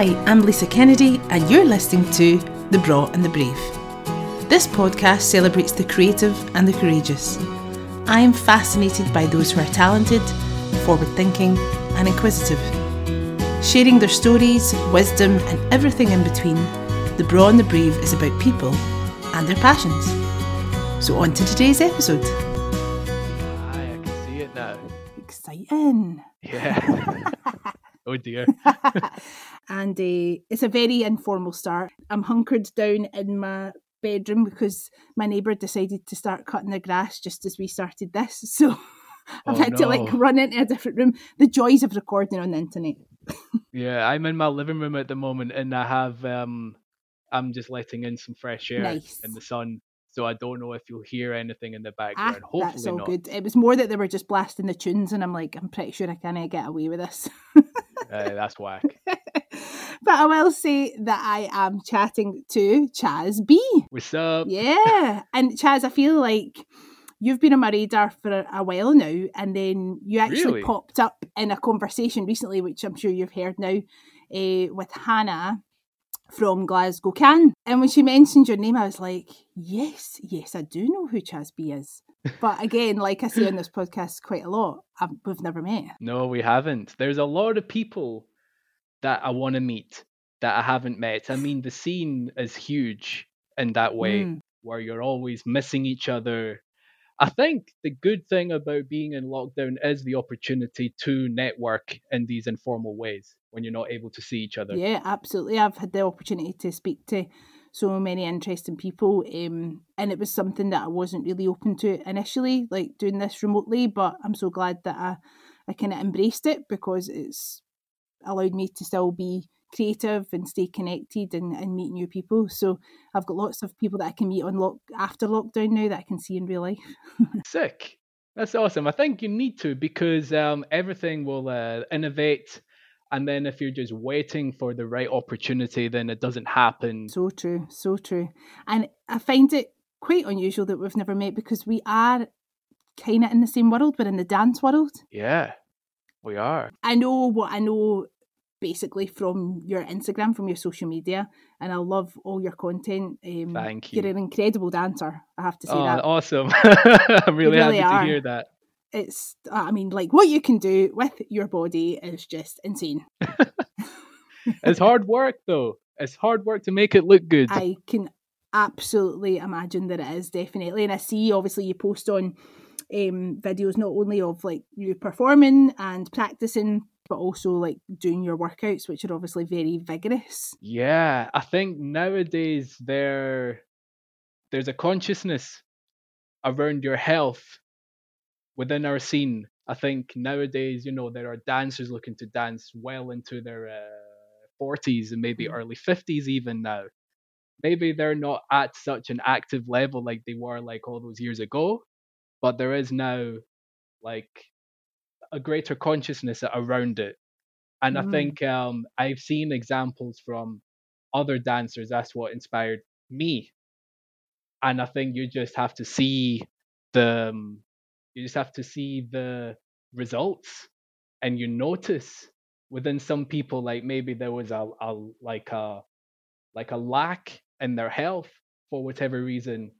Hi, I'm Lisa Kennedy, and you're listening to The Braw and the Brave. This podcast celebrates the creative and the courageous. I am fascinated by those who are talented, forward thinking, and inquisitive. Sharing their stories, wisdom, and everything in between, The Braw and the Brave is about people and their passions. So, on to today's episode. Aye, I can see it now. Exciting. Yeah. oh dear. and uh, it's a very informal start. I'm hunkered down in my bedroom because my neighbour decided to start cutting the grass just as we started this. So I've Oh, had to like run into a different room. The joys of recording on the internet. Yeah, I'm in my living room at the moment and I have um I'm just letting in some fresh air Nice. in the sun. So I don't know if you'll hear anything in the Ah, background. Hopefully that's all not. good. It was more that they were just blasting the tunes, and I'm like, I'm pretty sure I can't get away with this. Uh, that's whack. but I will say that I am chatting to Chaz B. What's up? Yeah. and Chaz, I feel like you've been on my radar for a, a while now, and then you actually Really? popped up in a conversation recently, which I'm sure you've heard now, uh, with Hannah from Glasgow Can. And when she mentioned your name, I was like, yes, yes, I do know who Chaz B is. But again, like I say on this podcast quite a lot, I've, we've never met. No, we haven't. There's a lot of people that I want to meet that I haven't met. I mean, the scene is huge in that way Mm. where you're always missing each other. I think the good thing about being in lockdown is the opportunity to network in these informal ways when you're not able to see each other. Yeah, absolutely. I've had the opportunity to speak to so many interesting people, um, and it was something that I wasn't really open to initially, like doing this remotely. But I'm so glad that I, I kind of embraced it because it's allowed me to still be creative and stay connected and, and meet new people. So I've got lots of people that I can meet on lock after lockdown now that I can see in real life. Sick. That's awesome. I think you need to because um, everything will uh, innovate. And then if you're just waiting for the right opportunity, then it doesn't happen. So true, so true. And I find it quite unusual that we've never met because we are kind of in the same world. We're in the dance world. Yeah, we are. I know what I know basically from your Instagram, from your social media, and I love all your content. Um, Thank you. You're an incredible dancer. I have to say Oh, that. awesome. I'm really, really happy are. to hear that. It's, I mean, like what you can do with your body is just insane. It's hard work, though. It's hard work to make it look good. I can absolutely imagine that it is definitely, and I see obviously you post on um, videos not only of like you performing and practicing, but also like doing your workouts, which are obviously very vigorous. Yeah, I think nowadays there there's a consciousness around your health within our scene. I think nowadays, you know, there are dancers looking to dance well into their uh, 40s and maybe Mm. early 50s even now. Maybe they're not at such an active level like they were like all those years ago, but there is now like a greater consciousness around it. And I Mm. think um, I've seen examples from other dancers. That's what inspired me. And I think you just have to see the, um, you just have to see the results, and you notice within some people, like maybe there was a, a like a like a lack in their health for whatever reason,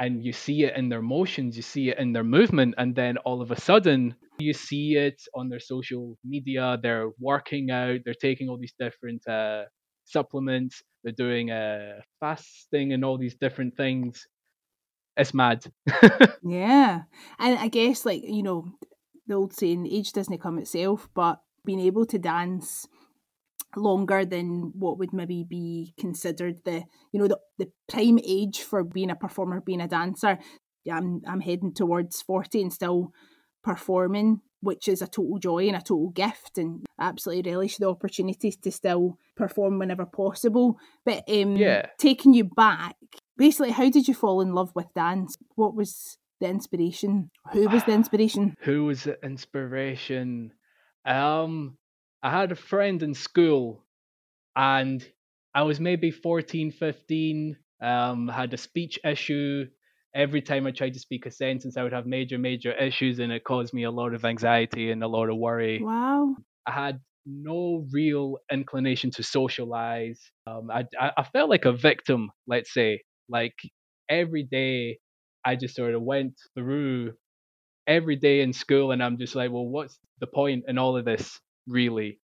and you see it in their motions, you see it in their movement, and then all of a sudden you see it on their social media. They're working out, they're taking all these different uh, supplements, they're doing uh, fasting and all these different things. It's mad. Yeah. And I guess, like, you know, the old saying, age doesn't come itself, but being able to dance longer than what would maybe be considered the you know the, the prime age for being a performer being a dancer. Yeah, I'm, I'm heading towards 40 and still performing which is a total joy and a total gift and absolutely relish the opportunities to still perform whenever possible. But um Yeah. taking you back basically how did you fall in love with dance? What was the inspiration? Who was the inspiration? Who was the inspiration? Um, I had a friend in school, and I was maybe 14, 15. Um, had a speech issue. Every time I tried to speak a sentence, I would have major, major issues, and it caused me a lot of anxiety and a lot of worry. wow I had no real inclination to socialize. Um, I, I I felt like a victim, let's say. Like every day, I just sort of went through every day in school, and I'm just like, well, what's the point in all of this, really?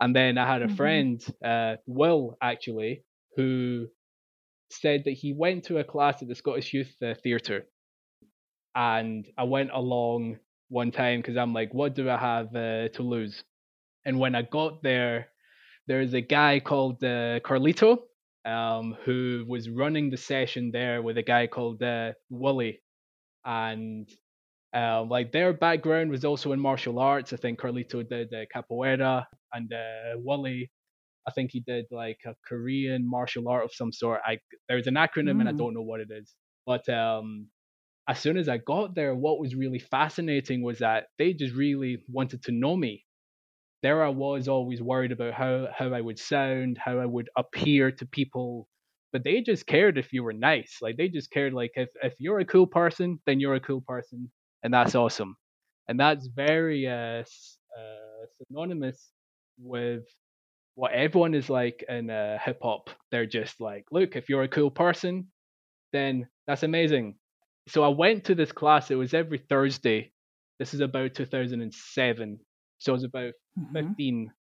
And then I had a Mhm. friend, uh, Will, actually, who said that he went to a class at the Scottish Youth uh, Theatre, and I went along one time because I'm like, what do I have uh, to lose? And when I got there, there's a guy called uh, Carlito um, who was running the session there with a guy called uh, Wooly, and uh, like their background was also in martial arts. I think Carlito did uh, capoeira, and uh, Wooly, I think he did like a Korean martial art of some sort. I there's an acronym and I Mm. don't know what it is, but um, as soon as I got there, what was really fascinating was that they just really wanted to know me. There I was always worried about how, how I would sound, how I would appear to people. But they just cared if you were nice. Like they just cared like if, if you're a cool person, then you're a cool person. And that's awesome. And that's very uh, uh, synonymous with what everyone is like in uh, hip hop. They're just like, look, if you're a cool person, then that's amazing. So I went to this class. It was every Thursday. This is about 2007. So I was about Mhm. 15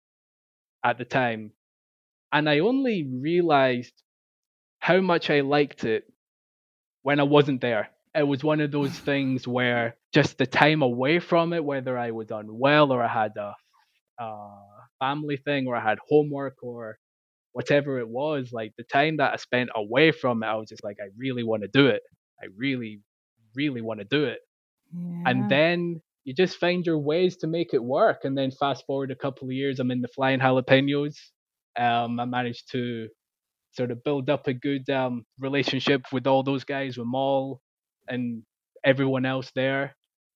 at the time. And I only realized how much I liked it when I wasn't there. It was one of those things where just the time away from it, whether I was unwell or I had a, a family thing or I had homework or whatever it was, like the time that I spent away from it, I was just like, I really want to do it. I really, really want to do it. And then you just find your ways to make it work. And then fast forward a couple of years, I'm in the Flying Jalapenos. Um, I managed to sort of build up a good um, relationship with all those guys, with Maul and everyone else there.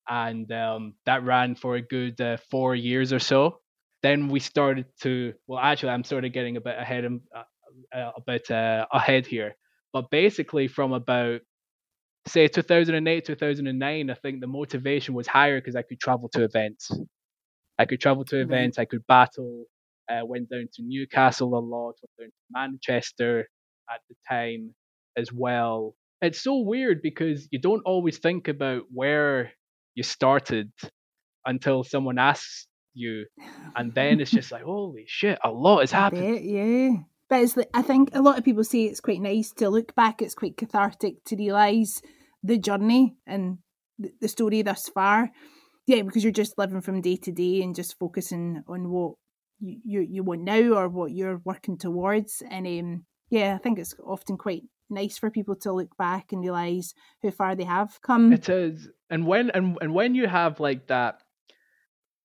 And um, that ran for a good uh, four years or so. Then we started to, well, actually, I'm sort of getting a bit ahead, uh, uh, a bit uh, ahead here. But basically, from about say 2008 2009 i think the motivation was higher because i could travel to events i could travel to Right. events i could battle uh, went down to newcastle a lot went down to manchester at the time as well it's so weird because you don't always think about where you started until someone asks you and then it's just like holy shit a lot has happened yeah. But it's like, I think a lot of people say it's quite nice to look back. It's quite cathartic to realise the journey and the, the story thus far. Yeah, because you're just living from day to day and just focusing on what you, you, you want now or what you're working towards. And um, yeah, I think it's often quite nice for people to look back and realise how far they have come. It is, and when and and when you have like that,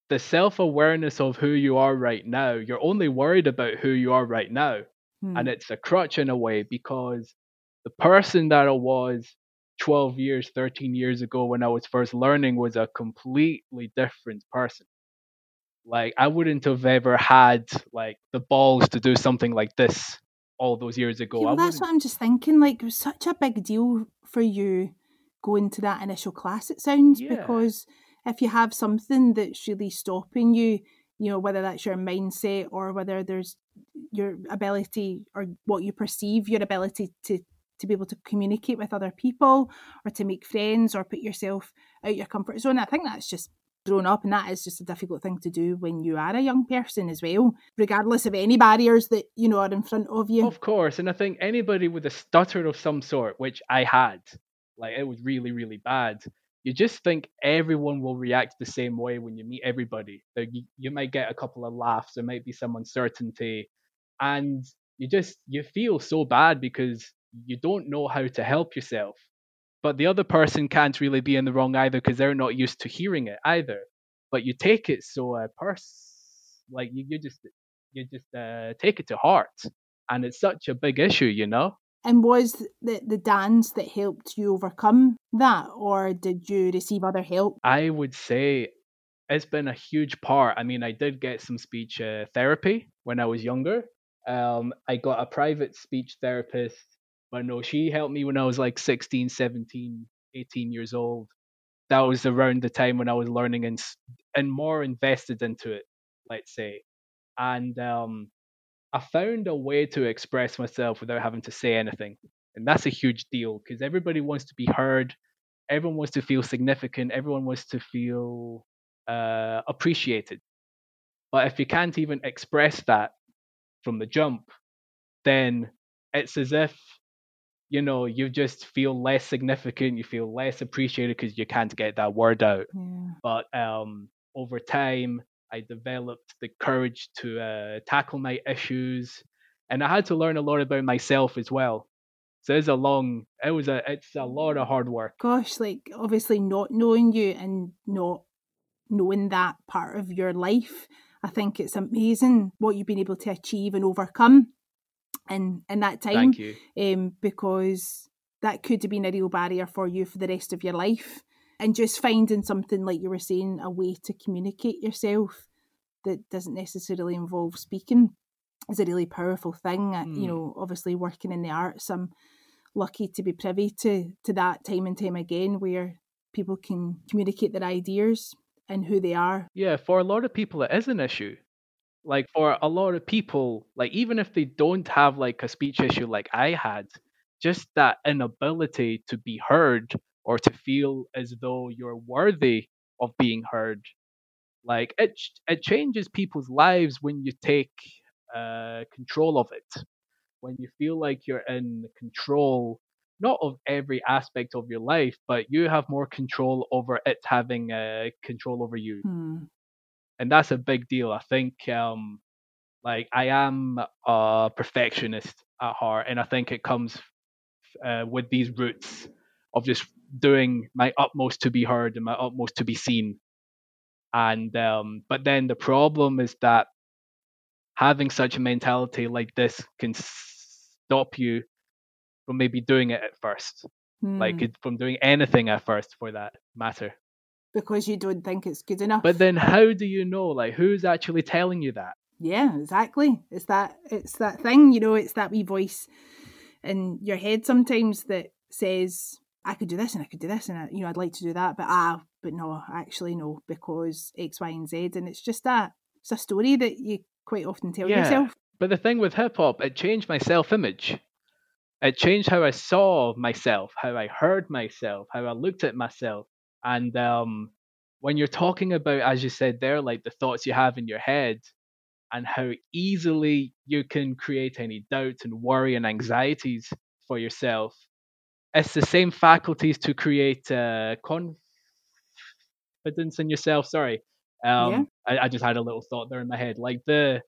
the self awareness of who you are right now, you're only worried about who you are right now, Hmm. and it's a crutch in a way because the person that I was 12 years, 13 years ago when I was first learning was a completely different person. Like I wouldn't have ever had like the balls to do something like this all those years ago. Yeah, well, that's what I'm just thinking. Like, it was such a big deal for you going to that initial class, it sounds, Yeah. because if you have something that's really stopping you, you know, whether that's your mindset or whether there's your ability or what you perceive your ability to to be able to communicate with other people or to make friends or put yourself out your comfort zone. I think that's just grown up and that is just a difficult thing to do when you are a young person as well, regardless of any barriers that, you know, are in front of you. Of course, and I think anybody with a stutter of some sort, which I had, like it was really, really bad. You just think everyone will react the same way when you meet everybody. Like you, you might get a couple of laughs, there might be some uncertainty, and you just you feel so bad because you don't know how to help yourself. But the other person can't really be in the wrong either because they're not used to hearing it either. But you take it so uh, pers like you, you just you just uh, take it to heart, and it's such a big issue, you know. And was the, the dance that helped you overcome that, or did you receive other help? I would say it's been a huge part. I mean, I did get some speech uh, therapy when I was younger. Um, I got a private speech therapist, but no, she helped me when I was like 16, 17, 18 years old. That was around the time when I was learning and and more invested into it, let's say. and um, I found a way to express myself without having to say anything, and that's a huge deal because everybody wants to be heard, everyone wants to feel significant, everyone wants to feel uh, appreciated. But if you can't even express that from the jump, then it's as if you know you just feel less significant, you feel less appreciated because you can't get that word out. Yeah. But um, over time, I developed the courage to uh, tackle my issues, and I had to learn a lot about myself as well. So it's a long, it was a, it's a lot of hard work. Gosh, like obviously not knowing you and not knowing that part of your life, I think it's amazing what you've been able to achieve and overcome in in that time. Thank you. Um, because that could have been a real barrier for you for the rest of your life. And just finding something like you were saying, a way to communicate yourself that doesn't necessarily involve speaking is a really powerful thing. Uh, You Mm. know, obviously working in the arts, I'm lucky to be privy to to that time and time again where people can communicate their ideas and who they are. Yeah, for a lot of people, it is an issue. Like for a lot of people, like even if they don't have like a speech issue like I had, just that inability to be heard or to feel as though you're worthy of being heard, like it it changes people's lives when you take uh, control of it. When you feel like you're in control, not of every aspect of your life, but you have more control over it having uh, control over you Hmm. And that's a big deal. I think um like I am a perfectionist at heart, and I think it comes uh, with these roots of just doing my utmost to be heard and my utmost to be seen. And um, but then the problem is that having such a mentality like this can stop you from maybe doing it at first, like Hmm. from doing anything at first for that matter. Because you don't think it's good enough. But then, how do you know? Like, who's actually telling you that? Yeah, exactly. It's that it's that thing, you know, it's that wee voice in your head sometimes that says, I could do this and I could do this and I, you know, I'd like to do that, but ah, but no, actually no, because X, Y, and Z. And it's just that it's a story that you quite often tell Yeah. yourself. But the thing with hip hop, it changed my self image. It changed how I saw myself, how I heard myself, how I looked at myself. And um, when you're talking about, as you said there, like the thoughts you have in your head and how easily you can create any doubts and worry and anxieties for yourself, it's the same faculties to create uh, confidence in yourself. Sorry. Um, I, I just had a little thought there in my head. Like the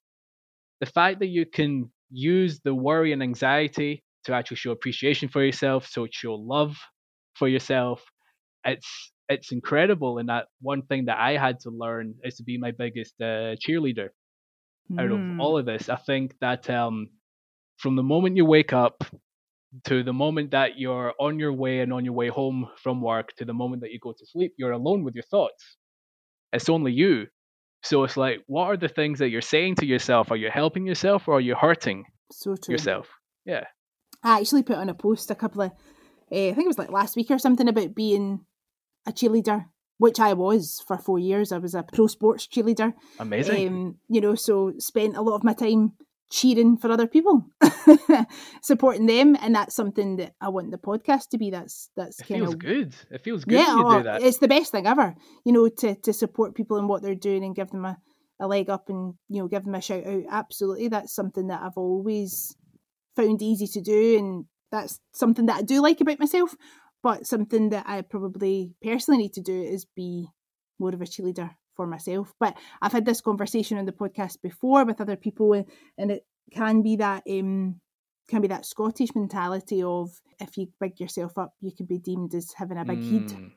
the fact that you can use the worry and anxiety to actually show appreciation for yourself, so show love for yourself, it's it's incredible. And that one thing that I had to learn is to be my biggest uh, cheerleader out of Hmm. all of this. I think that um, from the moment you wake up to the moment that you're on your way and on your way home from work to the moment that you go to sleep, you're alone with your thoughts. It's only you. So it's like, what are the things that you're saying to yourself? Are you helping yourself or are you hurting So true. yourself? Yeah. I actually put on a post a couple of, uh, I think it was like last week or something about being a cheerleader, which I was for four years. I was a pro sports cheerleader. Amazing. Um, you know, so spent a lot of my time cheering for other people, supporting them, and that's something that I want the podcast to be. That's that's it kind feels of good. It feels good yeah, oh, do that. it's the best thing ever. You know, to to support people in what they're doing and give them a, a leg up and you know give them a shout out. Absolutely, that's something that I've always found easy to do, and that's something that I do like about myself. But something that I probably personally need to do is be more of a cheerleader for myself. But I've had this conversation on the podcast before with other people, and- it can be that um can be that Scottish mentality of if you big yourself up, you can be deemed as having a big head.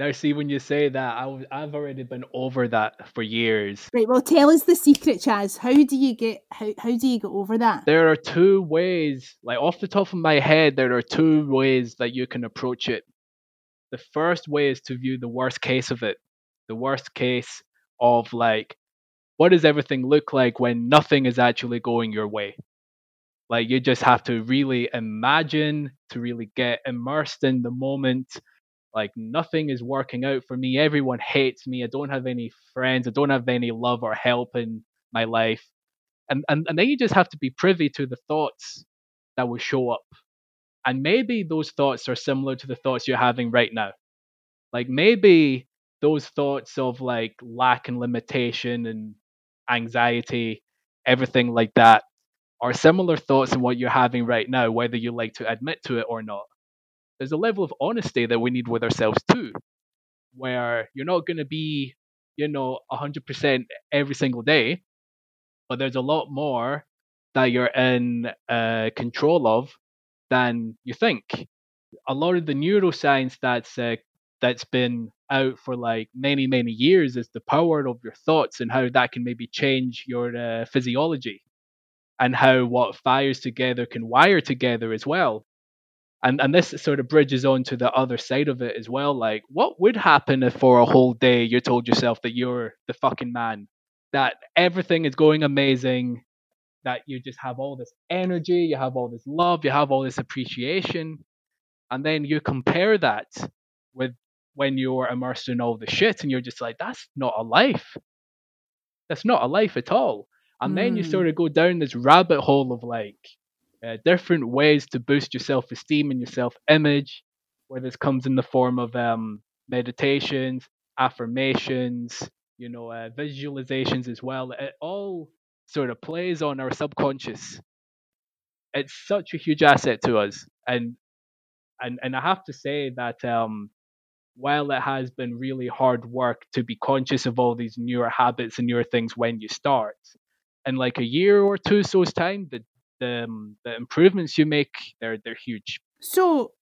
Now, see, when you say that, I w- I've already been over that for years. Right. Well, tell us the secret, Chaz. How do you get how how do you get over that? There are two ways, like off the top of my head, there are two ways that you can approach it. The first way is to view the worst case of it. The worst case of like, what does everything look like when nothing is actually going your way? Like, you just have to really imagine, to really get immersed in the moment. Like, nothing is working out for me. Everyone hates me. I don't have any friends. I don't have any love or help in my life. and, and and then you just have to be privy to the thoughts that will show up and maybe those thoughts are similar to the thoughts you're having right now like maybe those thoughts of like lack and limitation and anxiety everything like that are similar thoughts in what you're having right now whether you like to admit to it or not there's a level of honesty that we need with ourselves too where you're not going to be you know 100% every single day but there's a lot more that you're in uh, control of than you think. A lot of the neuroscience that's uh, that's been out for like many many years is the power of your thoughts and how that can maybe change your uh, physiology and how what fires together can wire together as well and and this sort of bridges on to the other side of it as well like what would happen if for a whole day you told yourself that you're the fucking man that everything is going amazing that you just have all this energy you have all this love you have all this appreciation and then you compare that with when you're immersed in all the shit and you're just like that's not a life that's not a life at all and mm. then you sort Hmm. of go down this rabbit hole of like uh, different ways to boost your self esteem and your self image, where this comes in the form of um, meditations, affirmations, you know, uh, visualizations as well. It all sort of plays on our subconscious. It's such a huge asset to us, and and and I have to say that um, while it has been really hard work to be conscious of all these newer habits and newer things when you start, in like a year or two so's time, the the, um, the improvements you make they're they're huge. So,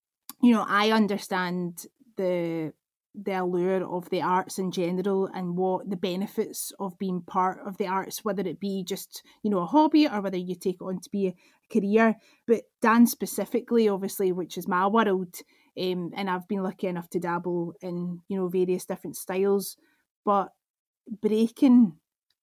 you know, I understand the the allure of the arts in general and what the benefits of being part of the arts, whether it be just, you know, a hobby or whether you take it on to be a career. But dance specifically, obviously, which is my world, um, and I've been lucky enough to dabble in, you know, various different styles. But breaking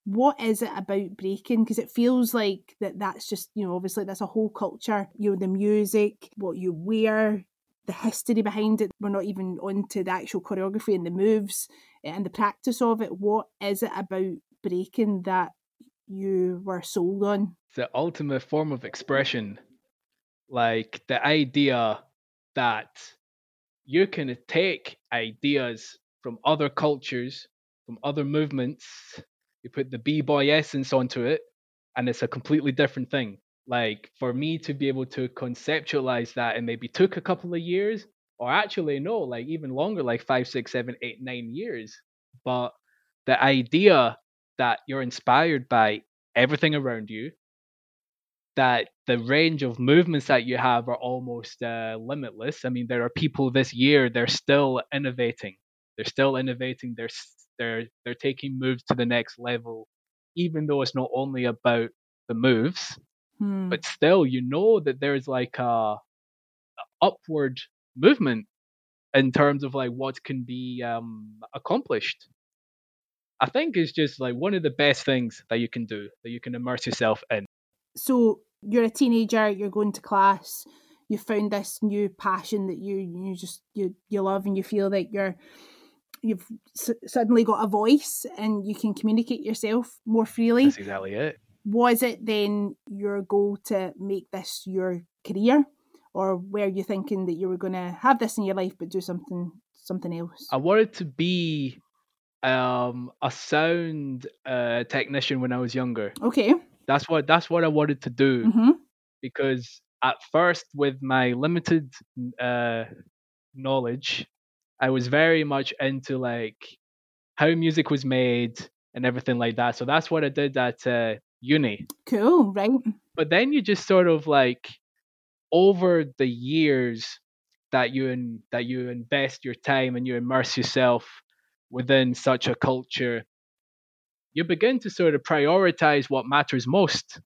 what is it about breaking? Because it feels like that that's just you know obviously that's a whole culture. You know the music what you wear the history behind it. We're not even on to the actual choreography and the moves eh, and the practice of it. What is it about breaking that you were sold on? The ultimate form of expression. Like the idea that you can take ideas from other cultures, from other movements, you put the b-boy essence onto it, and it's a completely different thing. Like for me to be able to conceptualize that, and maybe took a couple of years, or actually no, like even longer, like five, six, seven, eight, nine years. But the idea that you're inspired by everything around you, that the range of movements that you have are almost uh, limitless. I mean, there are people this year they're still innovating. They're still innovating. They're they're they're taking moves to the next level, even though it's not only about the moves, hmm. but still, you know that there's like a, a upward movement in terms of like what can be um, accomplished. I think it's just like one of the best things that you can do that you can immerse yourself in. so you're a teenager you're going to class you found this new passion that you you just you you love and you feel like you're you've s- suddenly got a voice and you can communicate yourself more freely. That's exactly it. was it then your goal to make this your career? Or were you thinking that you were going to have this in your life but do something something else? I wanted to be um, a sound uh, technician when I was younger. okay. That's what that's what I wanted to do. Hmm because at first, with my limited uh, knowledge, I was very much into like how music was made and everything like that. So that's what I did at uh, uni. cool right But then you just sort of like over the years that you in, that you invest your time and you immerse yourself within such a culture, you begin to sort of prioritize what matters most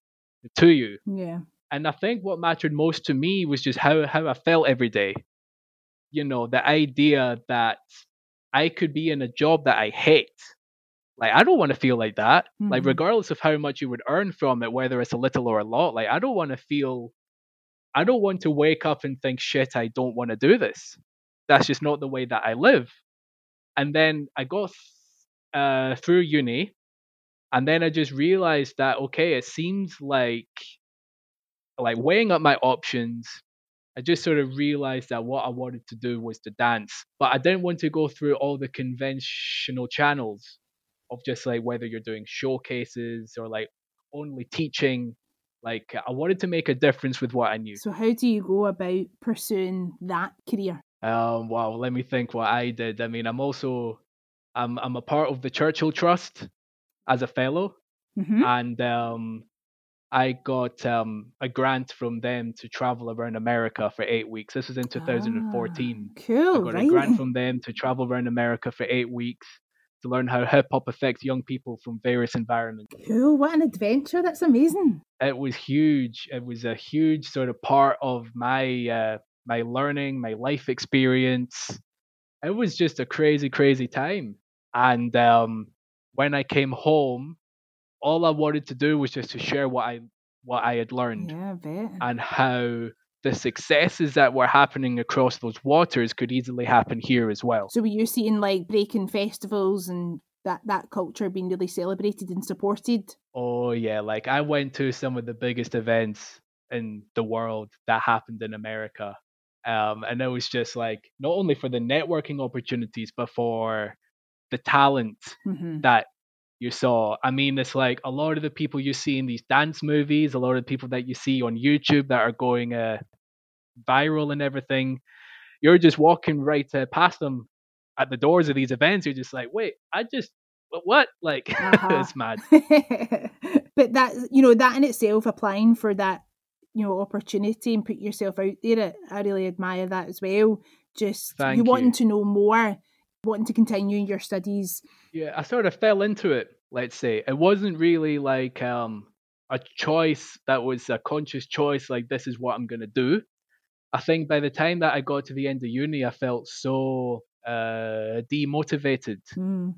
to you. yeah And I think what mattered most to me was just how, how I felt every day. You know, the idea that I could be in a job that I hate. Like, I don't want to feel like that. Like, Mhm. regardless of how much you would earn from it, whether it's a little or a lot, like, I don't want to feel, I don't want to wake up and think, shit, I don't want to do this. That's just not the way that I live. And then I got uh, through uni And then I just realized that okay, it seems like like weighing up my options, I just sort of realized that what I wanted to do was to dance, but I didn't want to go through all the conventional channels of just like whether you're doing showcases or like only teaching. Like I wanted to make a difference with what I knew. So how do you go about pursuing that career? Um, wow, let me think what I did. I mean, I'm also I'm I'm a part of the Churchill Trust as a fellow, Mm-hmm. and um, I got um, a grant from them to travel around America for eight weeks. This was in 2014. Ah, cool, I got right? a grant from them to travel around America for eight weeks to learn how hip hop affects young people from various environments. Cool, what an adventure! That's amazing. It was huge. It was a huge sort of part of my uh, my learning, my life experience. It was just a crazy, crazy time. And um, when I came home, all I wanted to do was just to share what I what I had learned Yeah, and how the successes that were happening across those waters could easily happen here as well. So were you seeing like breaking festivals and that that culture being really celebrated and supported? Oh yeah, like I went to some of the biggest events in the world that happened in America. Um, and it was just like not only for the networking opportunities, but for the talent Mm-hmm. that you saw. I mean, it's like a lot of the people you see in these dance movies, a lot of the people that you see on YouTube that are going uh, viral and everything. You're just walking right uh, past them at the doors of these events. You're just like, wait, I just what? Like, Uh-huh. it's mad. but that you know that in itself applying for that you know opportunity and put yourself out there i really admire that as well just Thank you wanting you. to know more wanting to continue your studies Yeah, I sort of fell into it. Let's say it wasn't really like um a choice that was a conscious choice. Like this is what I'm gonna do. I think by the time that I got to the end of uni, I felt so uh demotivated Mm.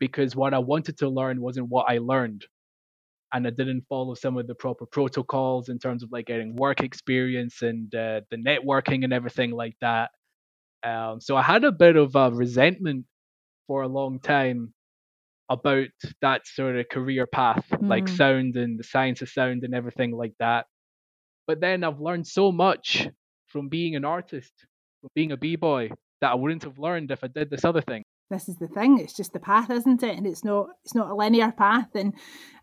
because what I wanted to learn wasn't what I learned. And I didn't follow some of the proper protocols in terms of like getting work experience and uh, the networking and everything like that. Um, so I had a bit of a resentment for a long time about that sort of career path, like Mm. sound and the science of sound and everything like that. But then I've learned so much from being an artist, from being a b-boy, that I wouldn't have learned if I did this other thing. This is the thing it's just the path isn't it? And it's not it's not a linear path. And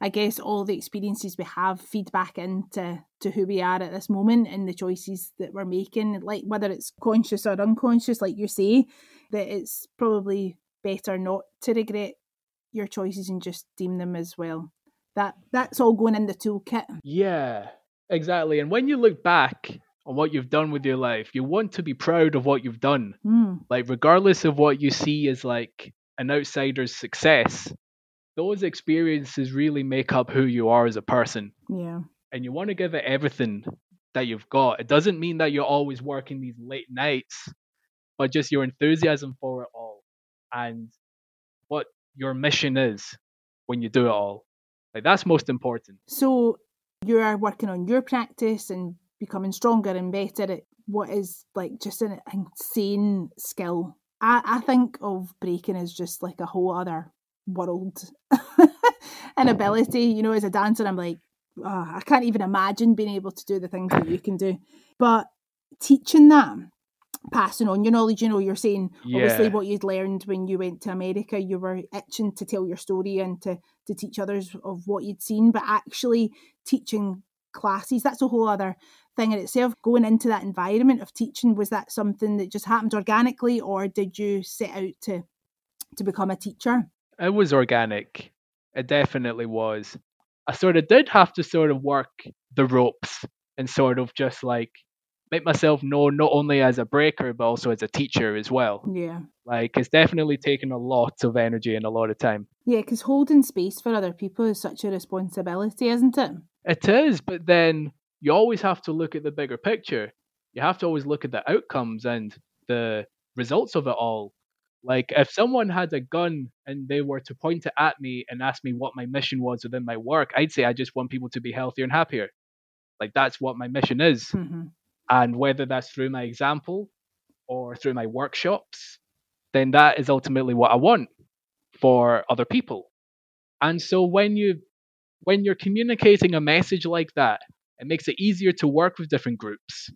i guess all the experiences we have feed back into to who we are at this moment and the choices that we're making like whether it's conscious or unconscious like you say that it's probably better not to regret your choices and just deem them as well. That that's all going in the toolkit. Yeah, exactly. And when you look back on what you've done with your life, you want to be proud of what you've done. mm, Like, regardless of what you see as like an outsider's success, those experiences really make up who you are as a person. yeah And you want to give it everything that you've got. It doesn't mean that you're always working these late nights, but just your enthusiasm for it all and what your mission is when you do it all. Like, that's most important. So you are working on your practice and becoming stronger and better at what is like just an insane skill. I, I think of breaking as just like a whole other world and ability. You know, as a dancer, I'm like, oh, I can't even imagine being able to do the things that you can do. But teaching that, passing on your knowledge, you know, you're saying obviously what you'd learned when you went to America, you were itching to tell your story and to to teach others of what you'd seen, but actually teaching classes, that's a whole other thing in itself. Going into that environment of teaching, was that something that just happened organically or did you set out to to become a teacher? It was organic. It definitely was. I sort of did have to sort of work the ropes and sort of just like make myself known not only as a breaker but also as a teacher as well. Yeah. Like it's definitely taken a lot of energy and a lot of time. Yeah, because holding space for other people is such a responsibility, isn't it? It is, but then you always have to look at the bigger picture. You have to always look at the outcomes and the results of it all. Like if someone had a gun and they were to point it at me and ask me what my mission was within my work, I'd say I just want people to be healthier and happier. Like that's what my mission is. hmm And whether that's through my example or through my workshops, then that is ultimately what I want for other people. And so when you when you're communicating a message like that, it makes it easier to work with different groups.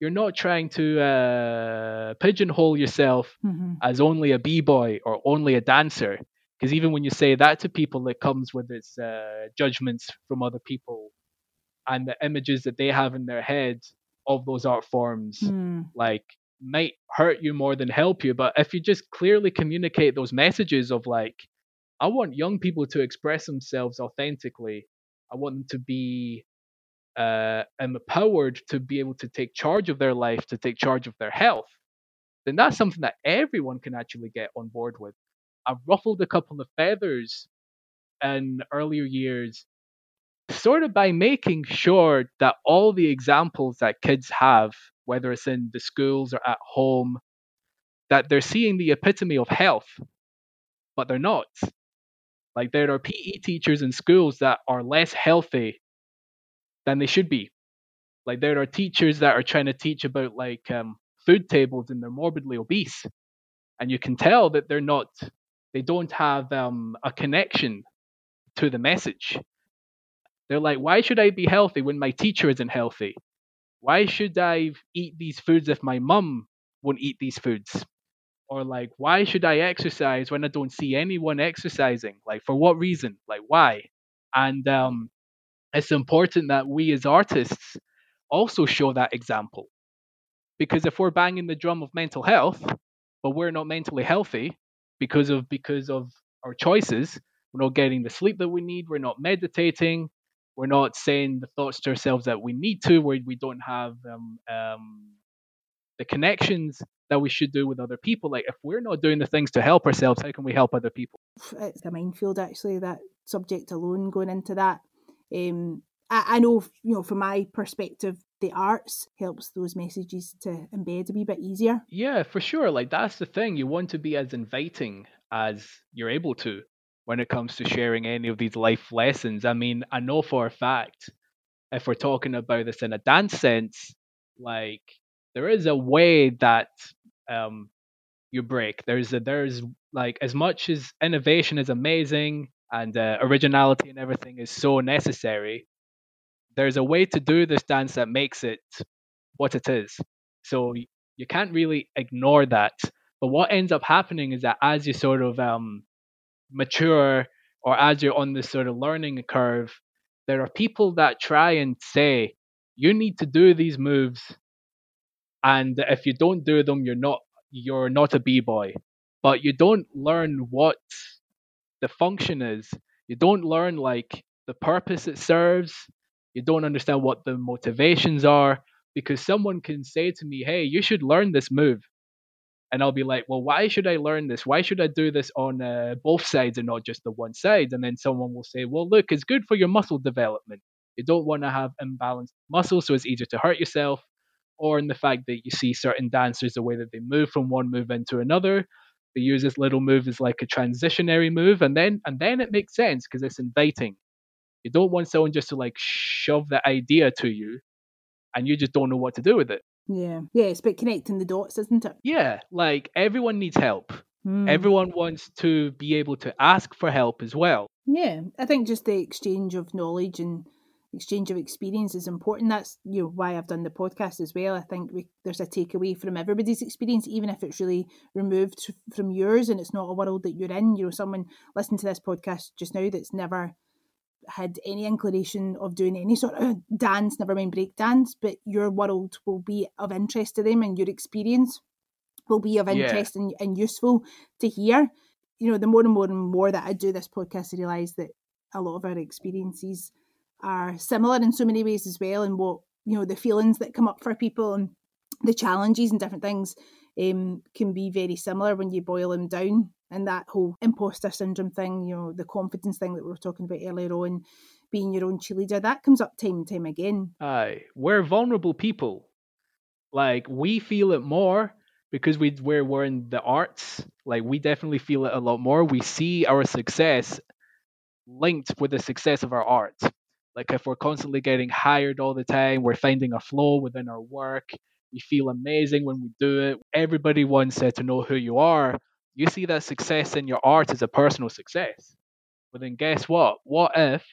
You're not trying to uh, pigeonhole yourself Mm-hmm. as only a b-boy or only a dancer, because even when you say that to people, it comes with its uh, judgments from other people and the images that they have in their head of those art forms Mm. like might hurt you more than help you but if you just clearly communicate those messages of like i want young people to express themselves authentically i want them to be uh, empowered to be able to take charge of their life to take charge of their health then that's something that everyone can actually get on board with i've ruffled a couple of feathers in earlier years sort of by making sure that all the examples that kids have, whether it's in the schools or at home, that they're seeing the epitome of health, but they're not. Like there are PE teachers in schools that are less healthy than they should be. Like there are teachers that are trying to teach about like um, food tables and they're morbidly obese, and you can tell that they're not. They don't have um, a connection to the message. They're like, why should I be healthy when my teacher isn't healthy? Why should I eat these foods if my mum won't eat these foods? Or like, why should I exercise when I don't see anyone exercising? Like, for what reason? Like, why? And um, it's important that we as artists also show that example. Because if we're banging the drum of mental health, but we're not mentally healthy because of because of our choices, we're not getting the sleep that we need, we're not meditating, we're not saying the thoughts to ourselves that we need to, where we don't have um, um, the connections that we should do with other people. Like if we're not doing the things to help ourselves, how can we help other people? It's a minefield, actually, that subject alone going into that. Um, I, I know, you know, from my perspective, the arts helps those messages to embed a wee bit easier. Yeah, for sure. Like that's the thing. You want to be as inviting as you're able to when it comes to sharing any of these life lessons. I mean, I know for a fact, if we're talking about this in a dance sense, like there is a way that um, you break. There's a, there's like as much as innovation is amazing and uh, originality and everything is so necessary. There's a way to do this dance that makes it what it is. So you can't really ignore that. But what ends up happening is that as you sort of um, mature or as you're on this sort of learning curve, there are people that try and say, you need to do these moves. And if you don't do them, you're not you're not a b-boy. But you don't learn what the function is. You don't learn like the purpose it serves. You don't understand what the motivations are because someone can say to me, "Hey, you should learn this move." and I'll be like, well, why should I learn this? Why should I do this on uh, both sides and not just the one side? And then someone will say, well, look, it's good for your muscle development. You don't want to have imbalanced muscles, so it's easier to hurt yourself. Or in the fact that you see certain dancers, the way that they move from one move into another, they use this little move as like a transitionary move, and then and then it makes sense because it's inviting. You don't want someone just to like shove the idea to you, and you just don't know what to do with it. Yeah, yeah, it's about connecting the dots, isn't it? Yeah, like everyone needs help. Mm. Everyone wants to be able to ask for help as well. Yeah, I think just the exchange of knowledge and exchange of experience is important. That's you know why I've done the podcast as well. I think we, there's a takeaway from everybody's experience, even if it's really removed from yours and it's not a world that you're in. You know, someone listening to this podcast just now that's never had any inclination of doing any sort of dance, never mind break dance, but your world will be of interest to them and your experience will be of Yeah. interest and, and useful to hear. You know, the more and more and more that I do this podcast, I realise that a lot of our experiences are similar in so many ways as well, and what you know, the feelings that come up for people and the challenges and different things um, can be very similar when you boil them down. And that whole imposter syndrome thing, you know, the confidence thing that we were talking about earlier on, being your own cheerleader, that comes up time and time again. Aye, we're vulnerable people. Like we feel it more because we we're, we're in the arts. Like we definitely feel it a lot more. We see our success linked with the success of our art. Like if we're constantly getting hired all the time, we're finding a flow within our work. We feel amazing when we do it. Everybody wants uh, to know who you are. You see that success in your art as a personal success. But then guess what? What if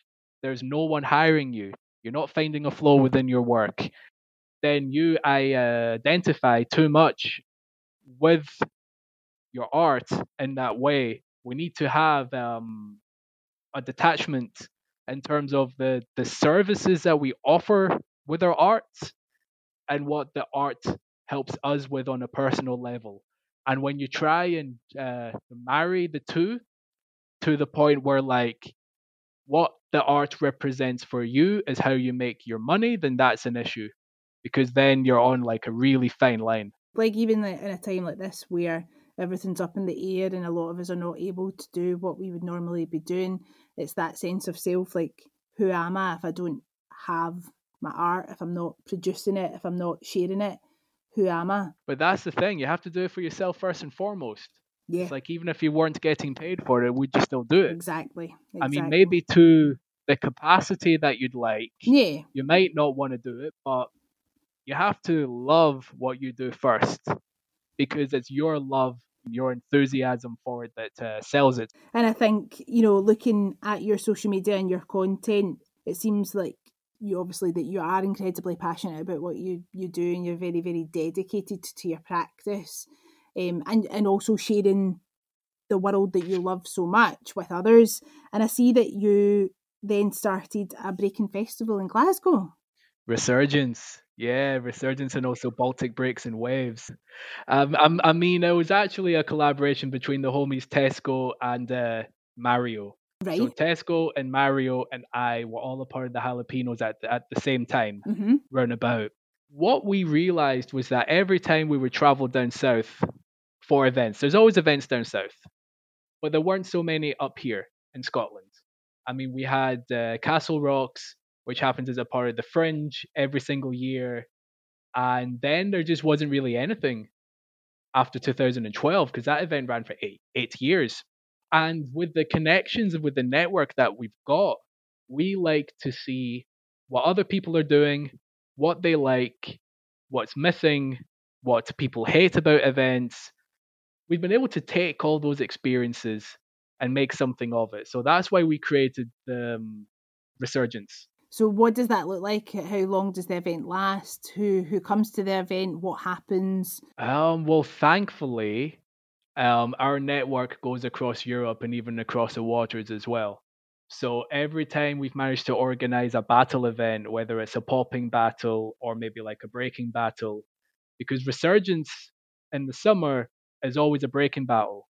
there's no one hiring you? You're not finding a flow within your work. Then you I, uh, identify too much with your art in that way. We need to have um, a detachment in terms of the, the services that we offer with our art and what the art helps us with on a personal level. And when you try and uh, marry the two to the point where, like, what the art represents for you is how you make your money, then that's an issue because then you're on like a really fine line. Like, even in a time like this where everything's up in the air and a lot of us are not able to do what we would normally be doing, it's that sense of self like, who am I if I don't have my art, if I'm not producing it, if I'm not sharing it? Who am I? But that's the thing, you have to do it for yourself first and foremost. Yeah. It's like even if you weren't getting paid for it, would you still do it? Exactly. exactly. I mean, maybe to the capacity that you'd like, yeah, you might not want to do it, but you have to love what you do first because it's your love, your enthusiasm for it that uh, sells it. And I think, you know, looking at your social media and your content, it seems like you obviously that you are incredibly passionate about what you, you do and you're very, very dedicated to your practice. Um, and, and also sharing the world that you love so much with others. And I see that you then started a breaking festival in Glasgow. Resurgence. Yeah, Resurgence and also Baltic Breaks and Waves. Um, I, I mean, it was actually a collaboration between the homies Tesco and uh, Mario. Right. So Tesco and Mario and I were all a part of the Jalapenos at the, at the same time, mm-hmm. roundabout. What we realized was that every time we would travel down south for events, there's always events down south, but there weren't so many up here in Scotland. I mean, we had uh, Castle Rocks, which happens as a part of the Fringe every single year, and then there just wasn't really anything after 2012 because that event ran for eight eight years. And with the connections with the network that we've got, we like to see what other people are doing, what they like, what's missing, what people hate about events. We've been able to take all those experiences and make something of it. So that's why we created the um, Resurgence. So what does that look like? How long does the event last? Who who comes to the event? What happens? Um, well, thankfully, um, our network goes across Europe and even across the waters as well. So every time we've managed to organize a battle event, whether it's a popping battle or maybe like a breaking battle, because Resurgence in the summer is always a breaking battle.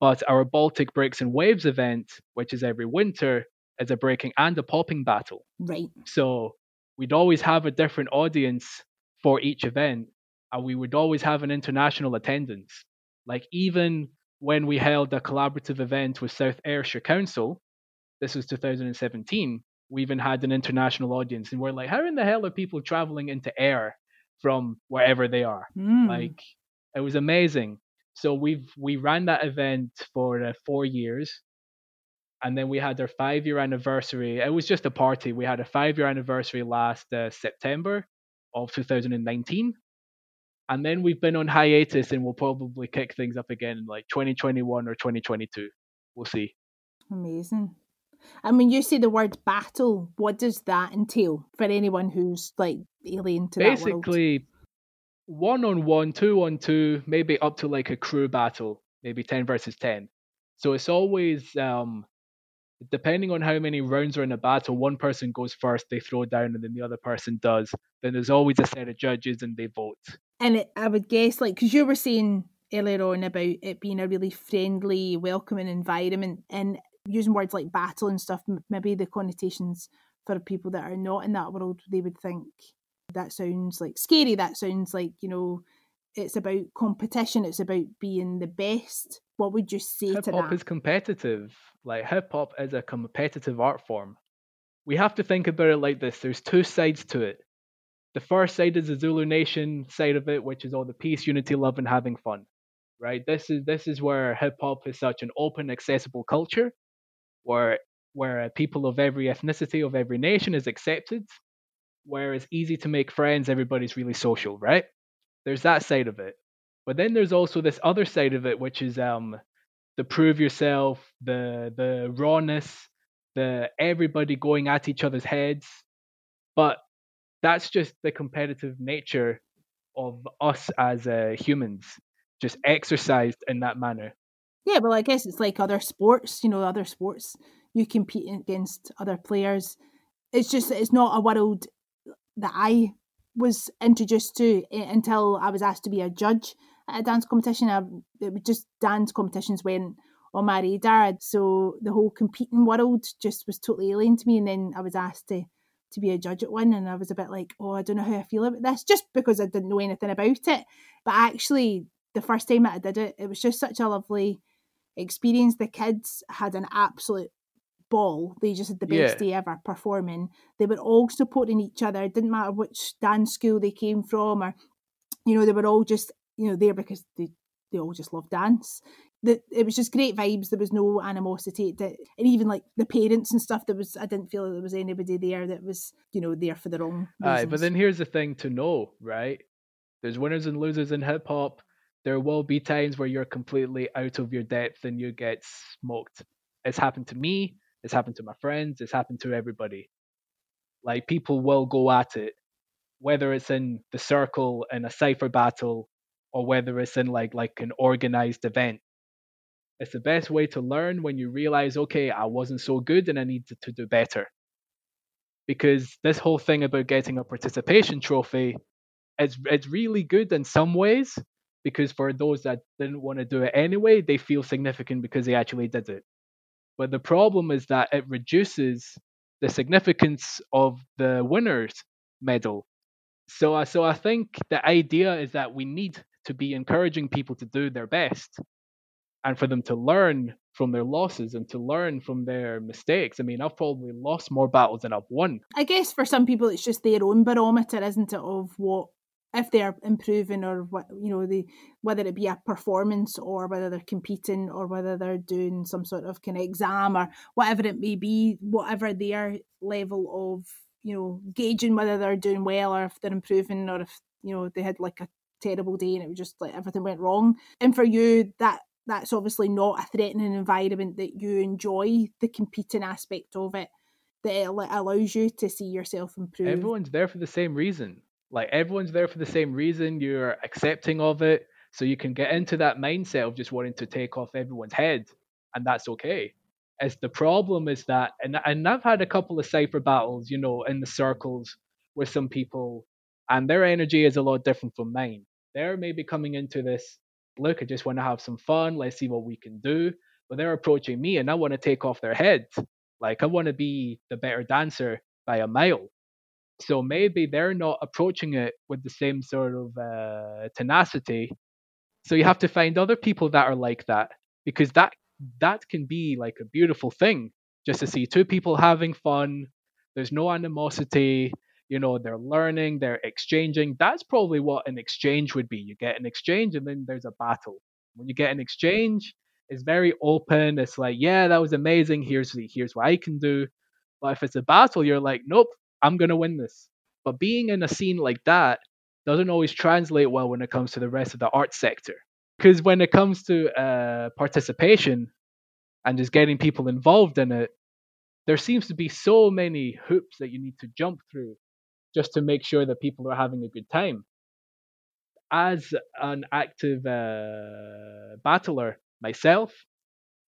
But our Baltic Breaks and Waves event, which is every winter, is a breaking and a popping battle. Right. So we'd always have a different audience for each event, and we would always have an international attendance. Like even when we held a collaborative event with South Ayrshire Council, this was 2017, we even had an international audience, and we're like, how in the hell are people traveling into Ayr from wherever they are? Mm. Like it was amazing. So we've we ran that event for uh, four years, and then we had our five year anniversary. It was just a party. We had a five year anniversary last uh, September of 2019, and then we've been on hiatus, and we'll probably kick things up again in like 2021 or 2022. We'll see. Amazing. And when you say the word battle, what does that entail for anyone who's like alien to the Basically, one on one, two on two, maybe up to like a crew battle, maybe 10 versus 10. So it's always um, depending on how many rounds are in a battle, one person goes first, they throw down, and then the other person does. Then there's always a set of judges and they vote. And it, I would guess, like, because you were saying earlier on about it being a really friendly, welcoming environment, and using words like battle and stuff, maybe the connotations for people that are not in that world, they would think that sounds like scary. That sounds like, you know, it's about competition, it's about being the best. What would you say hip to that? Hip hop is competitive. Like hip hop is a competitive art form. We have to think about it like this. There's two sides to it. The first side is the Zulu Nation side of it, which is all the peace, unity, love, and having fun. Right? This is this is where hip hop is such an open, accessible culture, where where people of every ethnicity, of every nation is accepted, where it's easy to make friends, everybody's really social, right? There's that side of it. But then there's also this other side of it, which is um the prove yourself, the the rawness, the everybody going at each other's heads. But that's just the competitive nature of us as uh, humans, just exercised in that manner. Yeah, well, I guess it's like other sports. You know, other sports you compete against other players. It's just it's not a world that I was introduced to until I was asked to be a judge at a dance competition. I, it was just dance competitions went on my radar. So the whole competing world just was totally alien to me. And then I was asked to to be a judge at one, and I was a bit like, oh, I don't know how I feel about this, just because I didn't know anything about it. But actually, the first time that I did it, it was just such a lovely experience. The kids had an absolute ball. They just had the best yeah. day ever performing. They were all supporting each other. It didn't matter which dance school they came from or you know, they were all just, you know, there because they they all just love dance. That it was just great vibes. There was no animosity. That, and even like the parents and stuff, there was I didn't feel there was anybody there that was, you know, there for the wrong reasons. Aye, but then here's the thing to know, right? There's winners and losers in hip hop. There will be times where you're completely out of your depth and you get smoked. It's happened to me. It's happened to my friends. It's happened to everybody. Like people will go at it, whether it's in the circle in a cipher battle or whether it's in like like an organized event. It's the best way to learn when you realize, okay, I wasn't so good and I need to do better. Because this whole thing about getting a participation trophy, it's it's really good in some ways. Because for those that didn't want to do it anyway, they feel significant because they actually did it. But the problem is that it reduces the significance of the winner's medal. So, uh, so I think the idea is that we need to be encouraging people to do their best and for them to learn from their losses and to learn from their mistakes. I mean, I've probably lost more battles than I've won. I guess for some people, it's just their own barometer, isn't it, of what if they're improving or what you know they whether it be a performance or whether they're competing or whether they're doing some sort of kind of exam or whatever it may be whatever their level of you know gauging whether they're doing well or if they're improving or if you know they had like a terrible day and it was just like everything went wrong and for you that that's obviously not a threatening environment that you enjoy the competing aspect of it that it allows you to see yourself improve everyone's there for the same reason like everyone's there for the same reason. You're accepting of it. So you can get into that mindset of just wanting to take off everyone's head. And that's okay. As the problem is that, and, and I've had a couple of cipher battles, you know, in the circles with some people, and their energy is a lot different from mine. They're maybe coming into this, look, I just want to have some fun. Let's see what we can do. But they're approaching me and I want to take off their head. Like I want to be the better dancer by a mile. So maybe they're not approaching it with the same sort of uh, tenacity. So you have to find other people that are like that because that that can be like a beautiful thing just to see two people having fun. There's no animosity. You know, they're learning, they're exchanging. That's probably what an exchange would be. You get an exchange and then there's a battle. When you get an exchange, it's very open. It's like, yeah, that was amazing. Here's here's what I can do. But if it's a battle, you're like, nope, I'm going to win this. But being in a scene like that doesn't always translate well when it comes to the rest of the art sector. Because when it comes to uh, participation and just getting people involved in it, there seems to be so many hoops that you need to jump through just to make sure that people are having a good time. As an active uh, battler myself,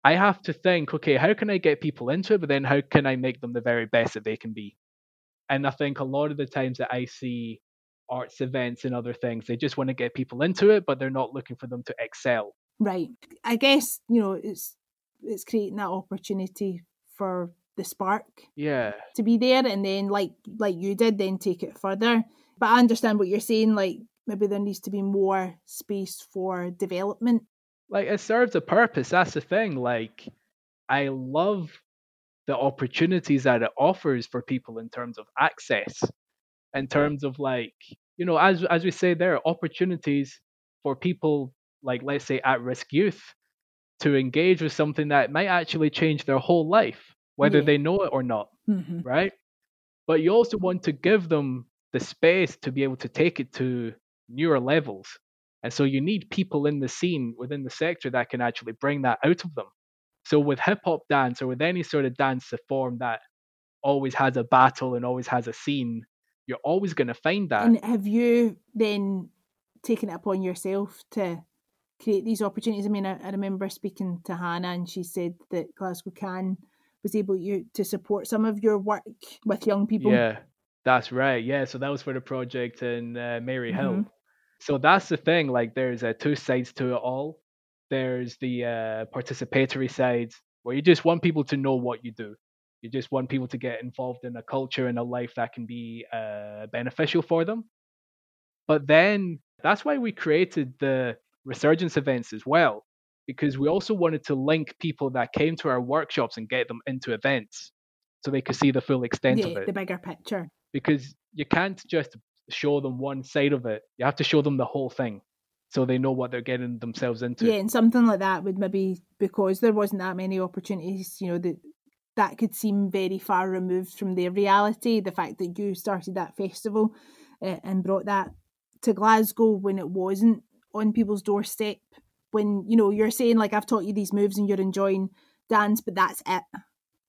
I have to think, okay, how can I get people into it, but then how can I make them the very best that they can be? And I think a lot of the times that I see arts events and other things, they just want to get people into it, but they're not looking for them to excel. Right. I guess, you know, it's it's creating that opportunity for the spark yeah. to be there and then like like you did then take it further. But i understand what you're saying like maybe there needs to be more space for development. Like it serves a purpose that's the thing like i love the opportunities that it offers for people in terms of access, in terms of like, you know, as as we say, there are opportunities for people like let's say at risk youth to engage with something that might actually change their whole life, whether yeah. they know it or not. Mm-hmm. Right. But you also want to give them the space to be able to take it to newer levels And so you need people in the scene within the sector that can actually bring that out of them. So with hip hop dance or with any sort of dance form that always has a battle and always has a scene, you're always going to find that. And have you then taken it upon yourself to create these opportunities? I mean, I, I remember speaking to Hannah and she said that Glasgow Can was able you to support some of your work with young people. Yeah, that's right. Yeah, so that was for the project in uh, Maryhill. Mm-hmm. So that's the thing. Like, there's uh, two sides to it all. There's the uh, participatory side where you just want people to know what you do. You just want people to get involved in a culture and a life that can be uh, beneficial for them. But then that's why we created the resurgence events as well, because we also wanted to link people that came to our workshops and get them into events so they could see the full extent yeah, of it. The bigger picture. Because you can't just show them one side of it. You have to show them the whole thing so they know what they're getting themselves into. Yeah, and something like that would maybe because there wasn't that many opportunities, you know, that that could seem very far removed from their reality. The fact that you started that festival uh, and brought that to Glasgow when it wasn't on people's doorstep. When you know you're saying like I've taught you these moves and you're enjoying dance, but that's it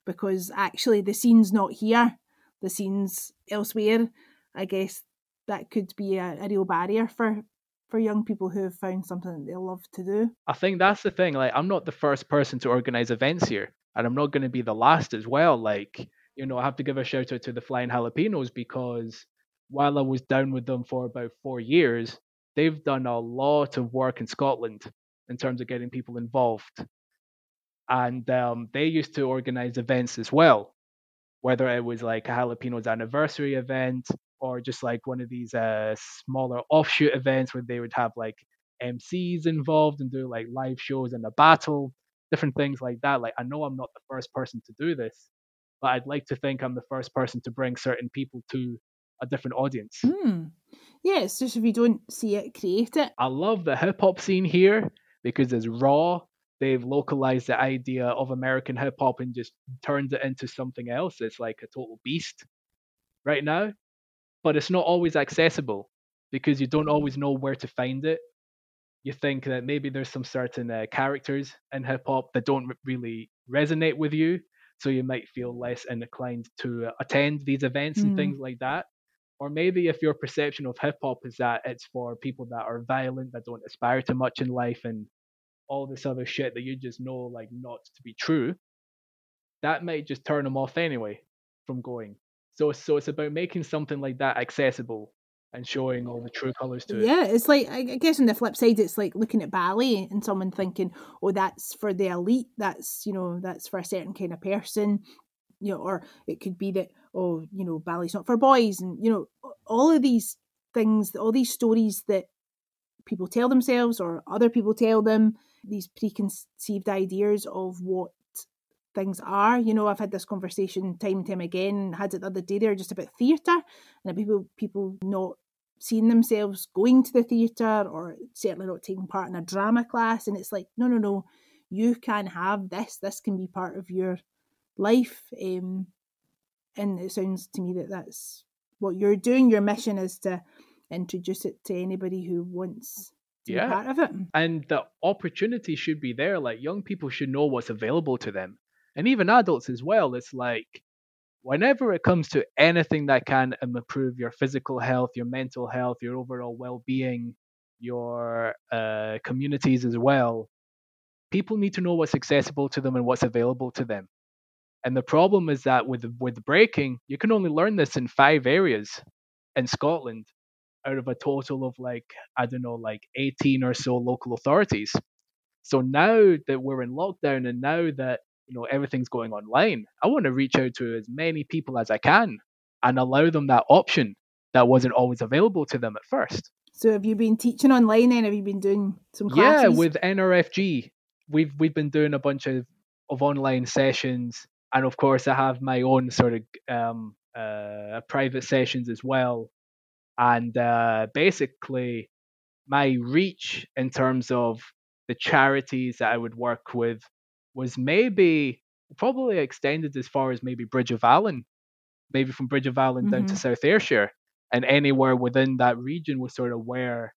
because actually the scene's not here, the scene's elsewhere. I guess that could be a, a real barrier for for young people who have found something that they love to do. I think that's the thing. Like I'm not the first person to organize events here, and I'm not going to be the last as well. Like you know, I have to give a shout out to the Flying Jalapenos because while I was down with them for about four years, they've done a lot of work in Scotland in terms of getting people involved. And um, they used to organize events as well, whether it was like a Jalapenos anniversary event or just like one of these uh, smaller offshoot events where they would have like MCs involved and do like live shows and a battle, different things like that. Like, I know I'm not the first person to do this, but I'd like to think I'm the first person to bring certain people to a different audience. Mm. Yeah, it's just if you don't see it, create it. I love the hip hop scene here because it's raw. They've localized the idea of American hip hop and just turned it into something else. It's like a total beast right now, but it's not always accessible because you don't always know where to find it. You think that maybe there's some certain uh, characters in hip hop that don't really resonate with you, so you might feel less inclined to attend these events and mm. things like that. Or maybe if your perception of hip hop is that it's for people that are violent, that don't aspire to much in life, and all this other shit that you just know like not to be true, that might just turn them off anyway from going. So so it's about making something like that accessible and showing all the true colors to it. Yeah, it's like I guess on the flip side, it's like looking at ballet and someone thinking, "Oh, that's for the elite. That's you know, that's for a certain kind of person." You know, or it could be that oh, you know, ballet's not for boys, and you know, all of these things, all these stories that people tell themselves or other people tell them, these preconceived ideas of what things are. You know, I've had this conversation time and time again, had it the other day there just about theatre and people people not seeing themselves going to the theatre or certainly not taking part in a drama class. And it's like, no, no, no, you can have this. This can be part of your life. Um, and it sounds to me that that's what you're doing. Your mission is to introduce it to anybody who wants yeah. part of it. And the opportunity should be there. Like young people should know what's available to them, and even adults as well. It's like whenever it comes to anything that can improve your physical health, your mental health, your overall well-being, your uh, communities as well. People need to know what's accessible to them and what's available to them. And the problem is that with with breaking, you can only learn this in five areas in Scotland out of a total of like I don't know, like 18 or so local authorities. So now that we're in lockdown and now that you know everything's going online, I want to reach out to as many people as I can and allow them that option that wasn't always available to them at first. So have you been teaching online then? Have you been doing some classes? Yeah, with NRFG. We've we've been doing a bunch of, of online sessions and of course I have my own sort of um, uh, private sessions as well. And uh, basically, my reach in terms of the charities that I would work with was maybe probably extended as far as maybe Bridge of Allan, maybe from Bridge of Allan mm-hmm. down to mm-hmm. South Ayrshire, and anywhere within that region was sort of where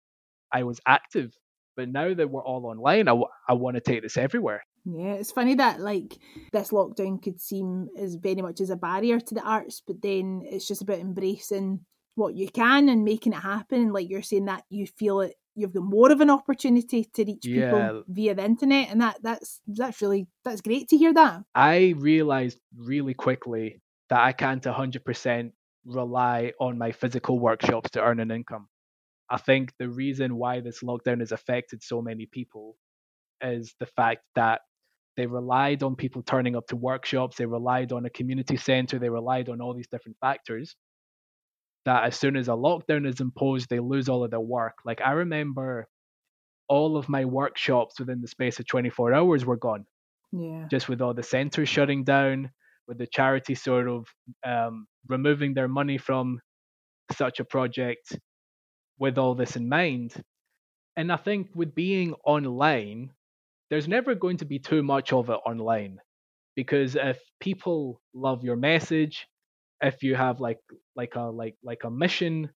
I was active. But now that we're all online, I, w- I want to take this everywhere. Yeah, it's funny that like this lockdown could seem as very much as a barrier to the arts, but then it's just about embracing what you can and making it happen. And Like you're saying that you feel it you've got more of an opportunity to reach Yeah. people via the internet and that that's that's really that's great to hear that. I realized really quickly that I can't 100% rely on my physical workshops to earn an income. I think the reason why this lockdown has affected so many people is the fact that they relied on people turning up to workshops, they relied on a community center, they relied on all these different factors. That as soon as a lockdown is imposed, they lose all of their work. Like I remember all of my workshops within the space of 24 hours were gone Yeah. just with all the centers shutting down, with the charity sort of um, removing their money from such a project, with all this in mind. And I think with being online, there's never going to be too much of it online because if people love your message, if you have like like a like like a mission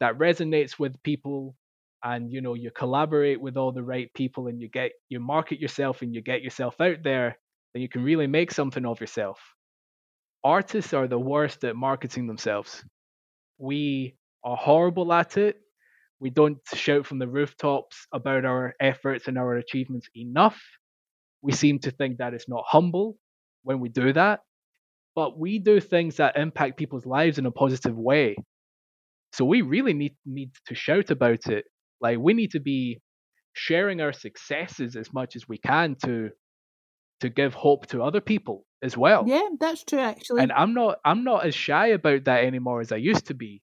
that resonates with people and you know you collaborate with all the right people and you get you market yourself and you get yourself out there then you can really make something of yourself. Artists are the worst at marketing themselves. We are horrible at it. We don't shout from the rooftops about our efforts and our achievements enough. We seem to think that it's not humble when we do that but we do things that impact people's lives in a positive way. So we really need need to shout about it. Like we need to be sharing our successes as much as we can to to give hope to other people as well. Yeah, that's true actually. and i'm not i'm not as shy about that anymore as i used to be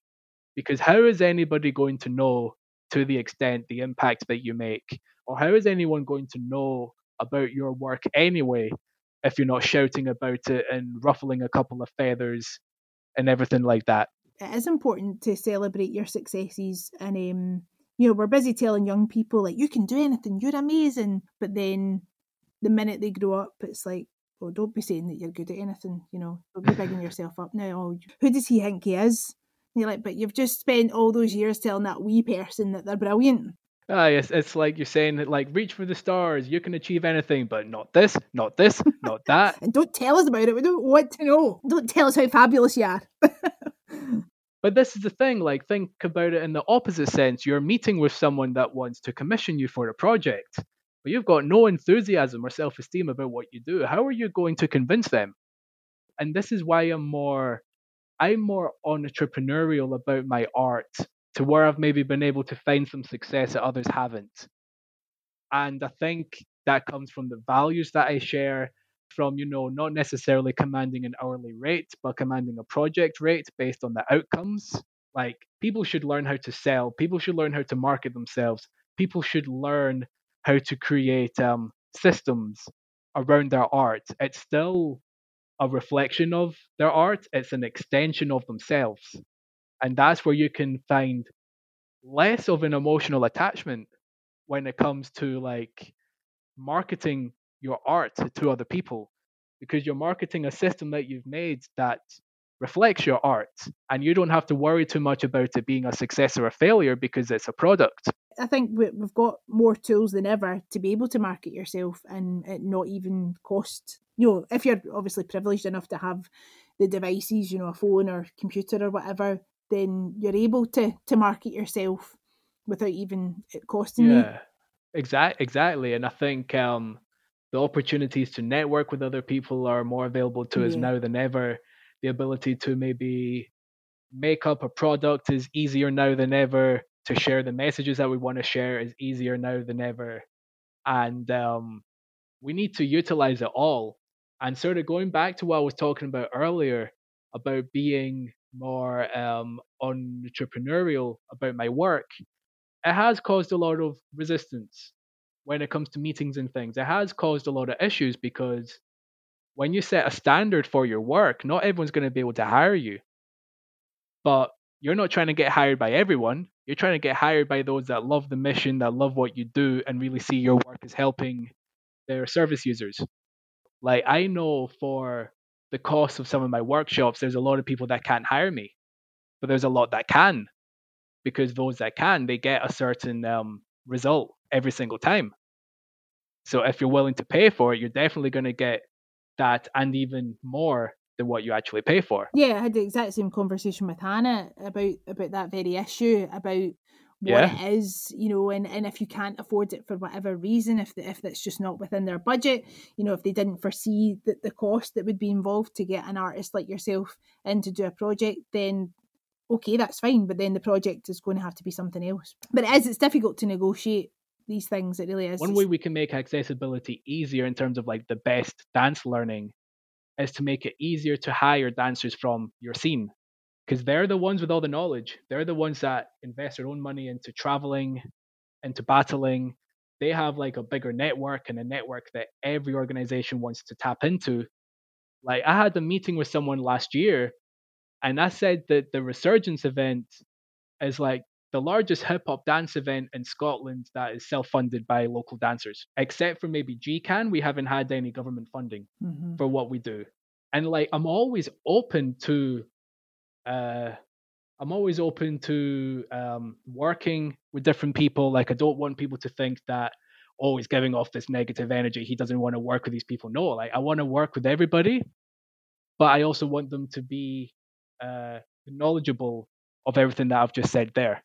because how is anybody going to know to the extent the impact that you make? Or how is anyone going to know about your work anyway if you're not shouting about it and ruffling a couple of feathers and everything like that. It is important to celebrate your successes and um you know we're busy telling young people like you can do anything you're amazing but then the minute they grow up it's like well don't be saying that you're good at anything you know don't be bigging yourself up. Now oh who does he think he is? And you're like but you've just spent all those years telling that wee person that they're brilliant Ah, yes, it's like you're saying that, like, reach for the stars. You can achieve anything, but not this, not this, not that. and don't tell us about it we don't want to know don't tell us how fabulous you are But this is the thing, like, think about it in the opposite sense. You're meeting with someone that wants to commission you for a project, but you've got no enthusiasm or self esteem about what you do. How are you going to convince them? And this is why I'm more, I'm more entrepreneurial about my art to where I've maybe been able to find some success that others haven't. And I think that comes from the values that I share, from, you know, not necessarily commanding an hourly rate, but commanding a project rate based on the outcomes. Like, people should learn how to sell, people should learn how to market themselves, people should learn how to create um, systems around their art. It's still a reflection of their art, it's an extension of themselves. And that's where you can find less of an emotional attachment when it comes to like marketing your art to other people because you're marketing a system that you've made that reflects your art and you don't have to worry too much about it being a success or a failure because it's a product I think we- we've got more tools than ever to be able to market yourself and it not even cost. You know, if you're obviously privileged enough to have the devices, you know, a phone or computer or whatever, then you're able to to market yourself without even it costing you. yeah. Exact exactly and i think um the opportunities to network with other people are more available to us now than ever. The ability to maybe make up a product is easier now than ever. To share the messages that we want to share is easier now than ever. And um we need to utilize it all. And sort of going back to what i was talking about earlier about being more um entrepreneurial about my work it has caused a lot of resistance when it comes to meetings and things. It has caused a lot of issues because when you set a standard for your work, not everyone's going to be able to hire you. But you're not trying to get hired by everyone. You're trying to get hired by those that love the mission, that love what you do, and really see your work as helping their service users. Like, I know for the cost of some of my workshops, there's a lot of people that can't hire me, but there's a lot that can because those that can they get a certain um, result every single time. So if you're willing to pay for it, you're definitely going to get that and even more than what you actually pay for. Yeah, I had the exact same conversation with Hannah about about that very issue about what Yeah. it is, you know, and, and if you can't afford it for whatever reason, if the, if that's just not within their budget, you know, if they didn't foresee the, the cost that would be involved to get an artist like yourself in to do a project, then okay, that's fine. But then the project is going to have to be something else. But it is, it's difficult to negotiate these things. It really is. One way we can make accessibility easier in terms of like the best dance learning is to make it easier to hire dancers from your scene because they're the ones with all the knowledge. They're the ones that invest their own money into traveling, into battling. They have like a bigger network and a network that every organization wants to tap into. Like I had a meeting with someone last year and I said that the Resurgence event is like the largest hip hop dance event in Scotland that is self funded by local dancers. Except for maybe GCAN, we haven't had any government funding Mhm. for what we do. And like I'm always open to uh I'm always open to um working with different people. Like I don't want people to think that oh he's giving off this negative energy. He doesn't want to work with these people. No, like I want to work with everybody, but I also want them to be uh knowledgeable of everything that I've just said there.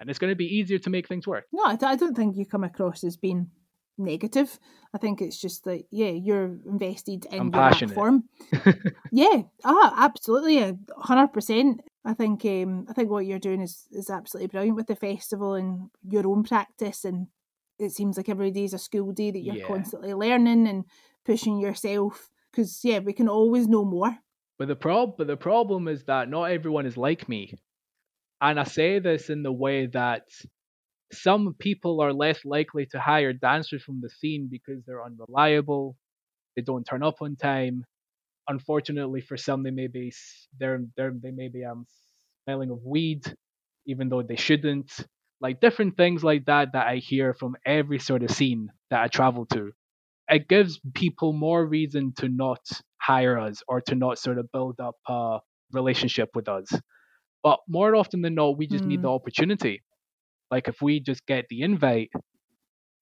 And it's going to be easier to make things work. No, I, I don't think you come across as being negative. I think it's just that yeah, you're invested in I'm your art passionate. form. Yeah, ah, absolutely, hundred percent. I think um, I think what you're doing is is absolutely brilliant with the festival and your own practice, and it seems like every day is a school day that you're Yeah. constantly learning and pushing yourself. Because yeah, we can always know more. But the prob but the problem is that not everyone is like me. And I say this in the way that some people are less likely to hire dancers from the scene because they're unreliable, they don't turn up on time. Unfortunately for some they may be they're, they're they may be um smelling of weed even though they shouldn't. Like different things like that that I hear from every sort of scene that I travel to it gives people more reason to not hire us or to not sort of build up a relationship with us. But more often than not, we just need Mm. the opportunity. Like if we just get the invite,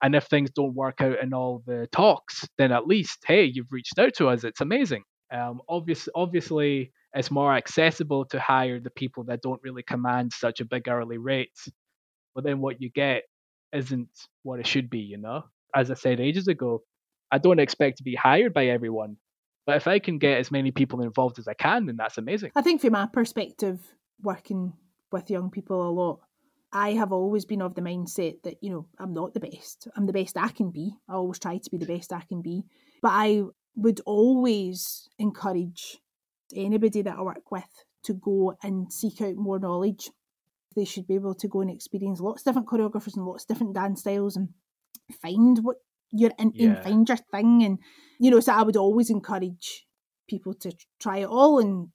and if things don't work out in all the talks, then at least hey, you've reached out to us. It's amazing. Um, obvious, obviously, it's more accessible to hire the people that don't really command such a big hourly rate. But then what you get isn't what it should be, you know. As I said ages ago, I don't expect to be hired by everyone, but if I can get as many people involved as I can, then that's amazing. I think from my perspective, working with young people a lot, I have always been of the mindset that, you know, I'm not the best. I'm the best I can be. I always try to be the best I can be. But I would always encourage anybody that I work with to go and seek out more knowledge. They should be able to go and experience lots of different choreographers and lots of different dance styles and find what you're into and find your thing. And, you know, so I would always encourage people to try it all and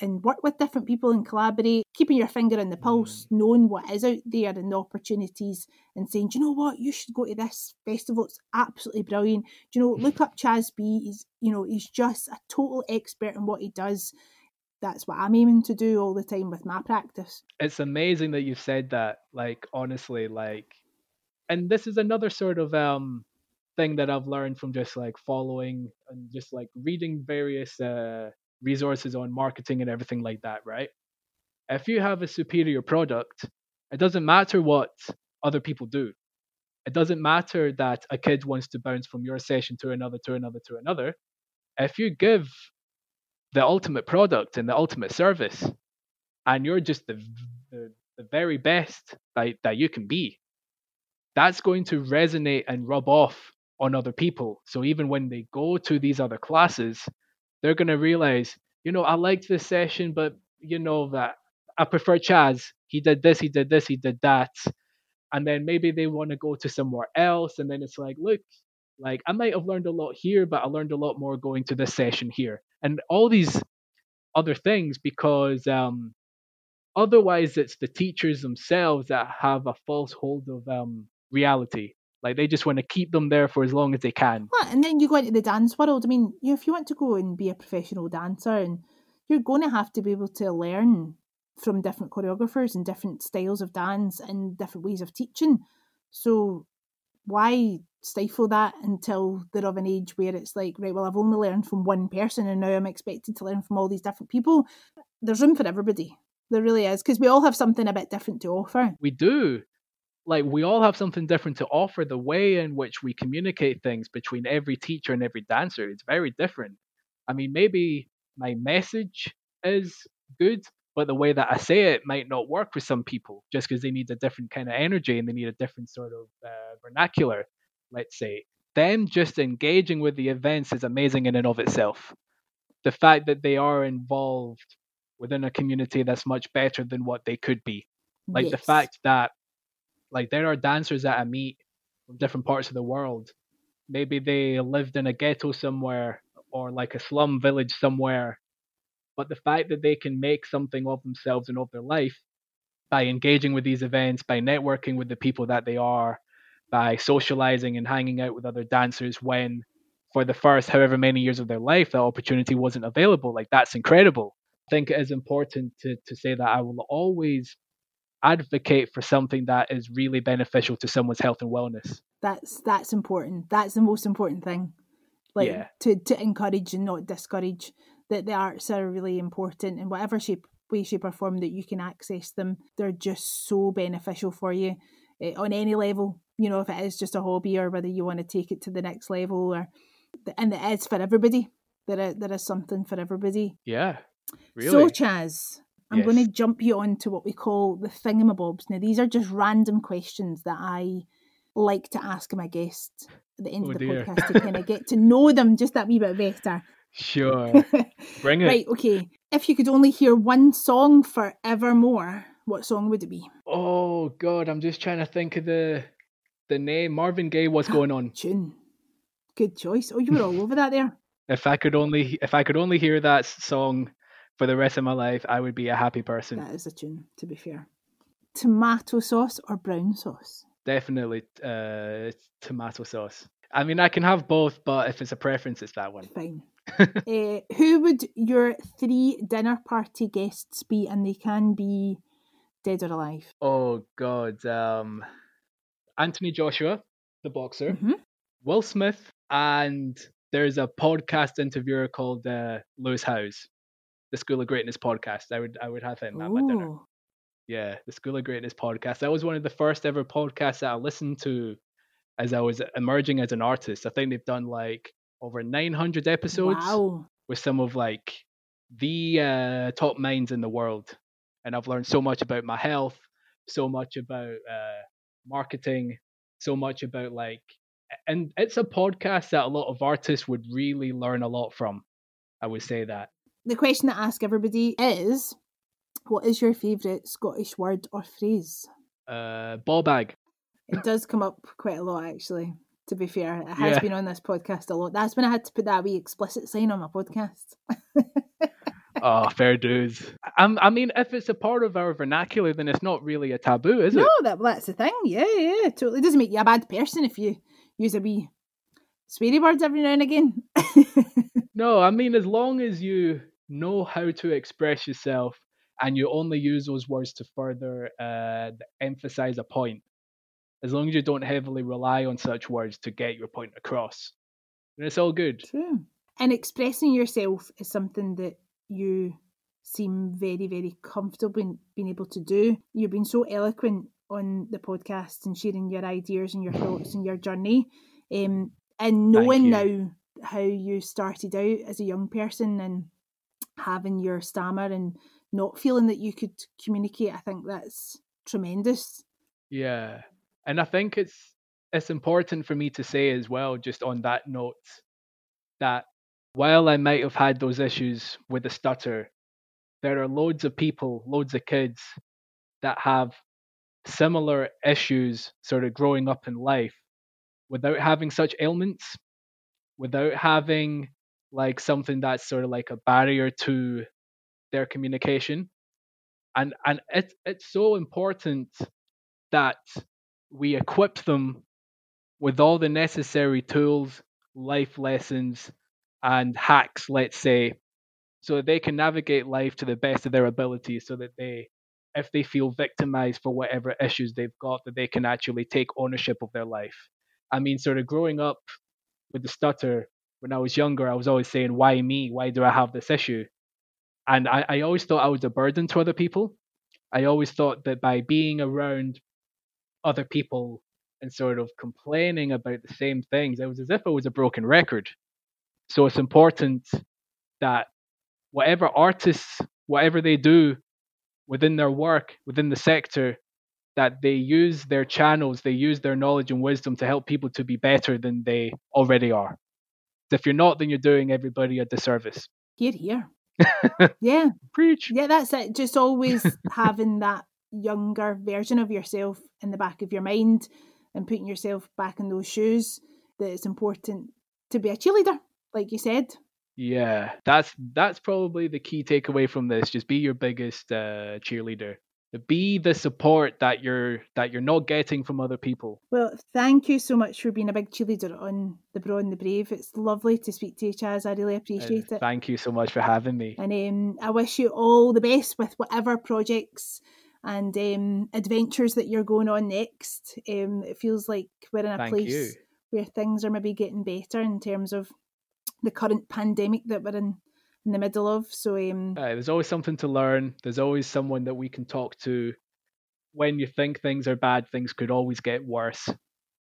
and work with different people and collaborate, keeping your finger on the pulse, knowing what is out there and the opportunities, and saying, Do you know what, you should go to this festival. It's absolutely brilliant. Do you know, look up Chaz B. He's you know, he's just a total expert in what he does. That's what I'm aiming to do all the time with my practice. It's amazing that you've said that. Like honestly, like, and this is another sort of um thing that I've learned from just like following and just like reading various uh resources on marketing and everything like that, right? If you have a superior product, it doesn't matter what other people do. It doesn't matter that a kid wants to bounce from your session to another, to another, to another. If you give the ultimate product and the ultimate service, and you're just the the, the very best that, that you can be, that's going to resonate and rub off on other people. So even when they go to these other classes, they're going to realize, you know, I liked this session, but you know that I prefer Chaz. He did this, he did this, he did that. And then maybe they want to go to somewhere else. And then it's like, look, like I might have learned a lot here, but I learned a lot more going to this session here. And all these other things because um otherwise it's the teachers themselves that have a false hold of um reality. Like they just want to keep them there for as long as they can. Well, and then you go into the dance world. I mean, you know, if you want to go and be a professional dancer, and you're going to have to be able to learn from different choreographers and different styles of dance and different ways of teaching. So why stifle that until they're of an age where it's like, right, well, I've only learned from one person and now I'm expected to learn from all these different people. There's room for everybody. There really is, because we all have something a bit different to offer. We do. Like, we all have something different to offer. The way in which we communicate things between every teacher and every dancer is very different. I mean, maybe my message is good, but the way that I say it might not work for some people just because they need a different kind of energy and they need a different sort of uh, vernacular, let's say. Them just engaging with the events is amazing in and of itself. The fact that they are involved within a community that's much better than what they could be. Like yes. the fact that like there are dancers that I meet from different parts of the world. Maybe they lived in a ghetto somewhere or like a slum village somewhere. But the fact that they can make something of themselves and of their life by engaging with these events, by networking with the people that they are, by socializing and hanging out with other dancers when for the first however many years of their life that opportunity wasn't available like that's incredible i think it is important to, to say that i will always advocate for something that is really beneficial to someone's health and wellness. That's that's important. That's the most important thing. Like yeah. to to encourage and not discourage that the arts are really important in whatever shape way shape or form that you can access them. They're just so beneficial for you eh, on any level. You know if it is just a hobby or whether you want to take it to the next level or and it is for everybody. There is, there is something for everybody. Yeah. Really? So chaz i'm yes. going to jump you on to what we call the thingamabobs now these are just random questions that i like to ask my guests at the end oh, of the dear. podcast to kind of get to know them just that wee bit better Sure. Bring it. right, okay. If you could only hear one song forevermore, what song would it be? Oh god, I'm just trying to think of the the name. Marvin Gaye, what's going on? Tune. Good choice. Oh, you were all over that there. If I could only if I could only hear that song for the rest of my life, I would be a happy person. That is a tune, to be fair. Tomato sauce or brown sauce? Definitely uh, tomato sauce. I mean, I can have both, but if it's a preference, it's that one. Fine uh, who would your three dinner party guests be? And they can be dead or alive. Oh God, um, Anthony Joshua, the boxer, mm-hmm. Will Smith, and there's a podcast interviewer called uh, Lewis Howes, the School of Greatness podcast. I would I would have him at my dinner. Yeah, the School of Greatness podcast. That was one of the first ever podcasts that I listened to as I was emerging as an artist. I think they've done like over 900 episodes wow. with some of like the uh, top minds in the world. And I've learned so much about my health, so much about uh, marketing, so much about like, and it's a podcast that a lot of artists would really learn a lot from. I would say that. The question that I ask everybody is what is your favourite Scottish word or phrase? Uh, ball bag. It does come up quite a lot, actually to be fair. It has yeah. been on this podcast a lot. That's when I had to put that wee explicit sign on my podcast. oh, fair dues. I'm, I mean, if it's a part of our vernacular, then it's not really a taboo, is no, it? No, that, that's the thing. Yeah, yeah, totally. It doesn't make you a bad person if you use a wee sweary words every now and again. no, I mean, as long as you know how to express yourself and you only use those words to further uh, emphasize a point, as long as you don't heavily rely on such words to get your point across, then it's all good. True. And expressing yourself is something that you seem very, very comfortable in being able to do. You've been so eloquent on the podcast and sharing your ideas and your thoughts and your journey. Um, and knowing now how you started out as a young person and having your stammer and not feeling that you could communicate, I think that's tremendous. Yeah. And I think it's it's important for me to say as well, just on that note, that while I might have had those issues with the stutter, there are loads of people, loads of kids that have similar issues sort of growing up in life without having such ailments, without having like something that's sort of like a barrier to their communication. And and it's it's so important that we equip them with all the necessary tools, life lessons, and hacks, let's say, so that they can navigate life to the best of their ability so that they if they feel victimized for whatever issues they've got, that they can actually take ownership of their life. I mean, sort of growing up with the stutter when I was younger, I was always saying, Why me? Why do I have this issue? And I, I always thought I was a burden to other people. I always thought that by being around other people and sort of complaining about the same things, it was as if I was a broken record. So it's important that whatever artists, whatever they do within their work, within the sector, that they use their channels, they use their knowledge and wisdom to help people to be better than they already are. If you're not, then you're doing everybody a disservice. Here, here. yeah. Preach. Yeah, that's it. Just always having that younger version of yourself in the back of your mind and putting yourself back in those shoes that it's important to be a cheerleader, like you said. Yeah, that's that's probably the key takeaway from this. Just be your biggest uh, cheerleader. Be the support that you're that you're not getting from other people. Well, thank you so much for being a big cheerleader on the Braw and the Brave. It's lovely to speak to you, Chaz. I really appreciate uh, it. Thank you so much for having me. And um, I wish you all the best with whatever projects and um, adventures that you're going on next. Um, it feels like we're in a Thank place you. where things are maybe getting better in terms of the current pandemic that we're in in the middle of. So um, uh, there's always something to learn. There's always someone that we can talk to. When you think things are bad, things could always get worse.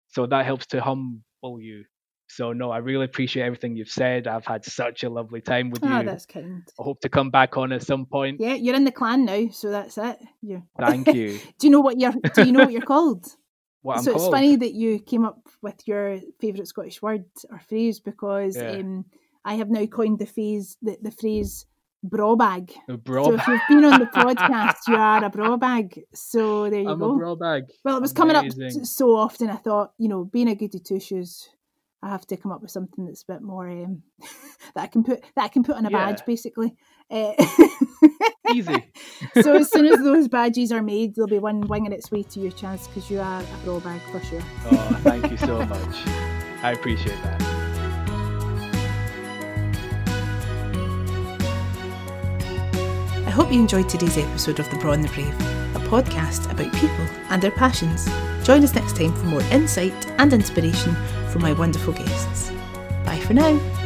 So that helps to humble you. So no, I really appreciate everything you've said. I've had such a lovely time with oh, you. that's kind. I hope to come back on at some point. Yeah, you're in the clan now, so that's it. you Thank you. do you know what you're? Do you know what you're called? What I'm so called? it's funny that you came up with your favourite Scottish word or phrase because Yeah. um, I have now coined the phrase the, the phrase braw bag. A bra So if you've been on the podcast, you are a braw bag. So there you go. I'm go. a braw bag. well, it was coming up so often. I thought, you know, being a goody two shoes, I have to come up with something that's a bit more um, that I can put that I can put on a badge, basically. Uh, Easy. so as soon as those badges are made, there'll be one winging its way to your chance because you are a braw bag for sure. Oh, thank you so much. I appreciate that. Hope you enjoyed today's episode of The Braw and the Brave, a podcast about people and their passions. Join us next time for more insight and inspiration from my wonderful guests. Bye for now.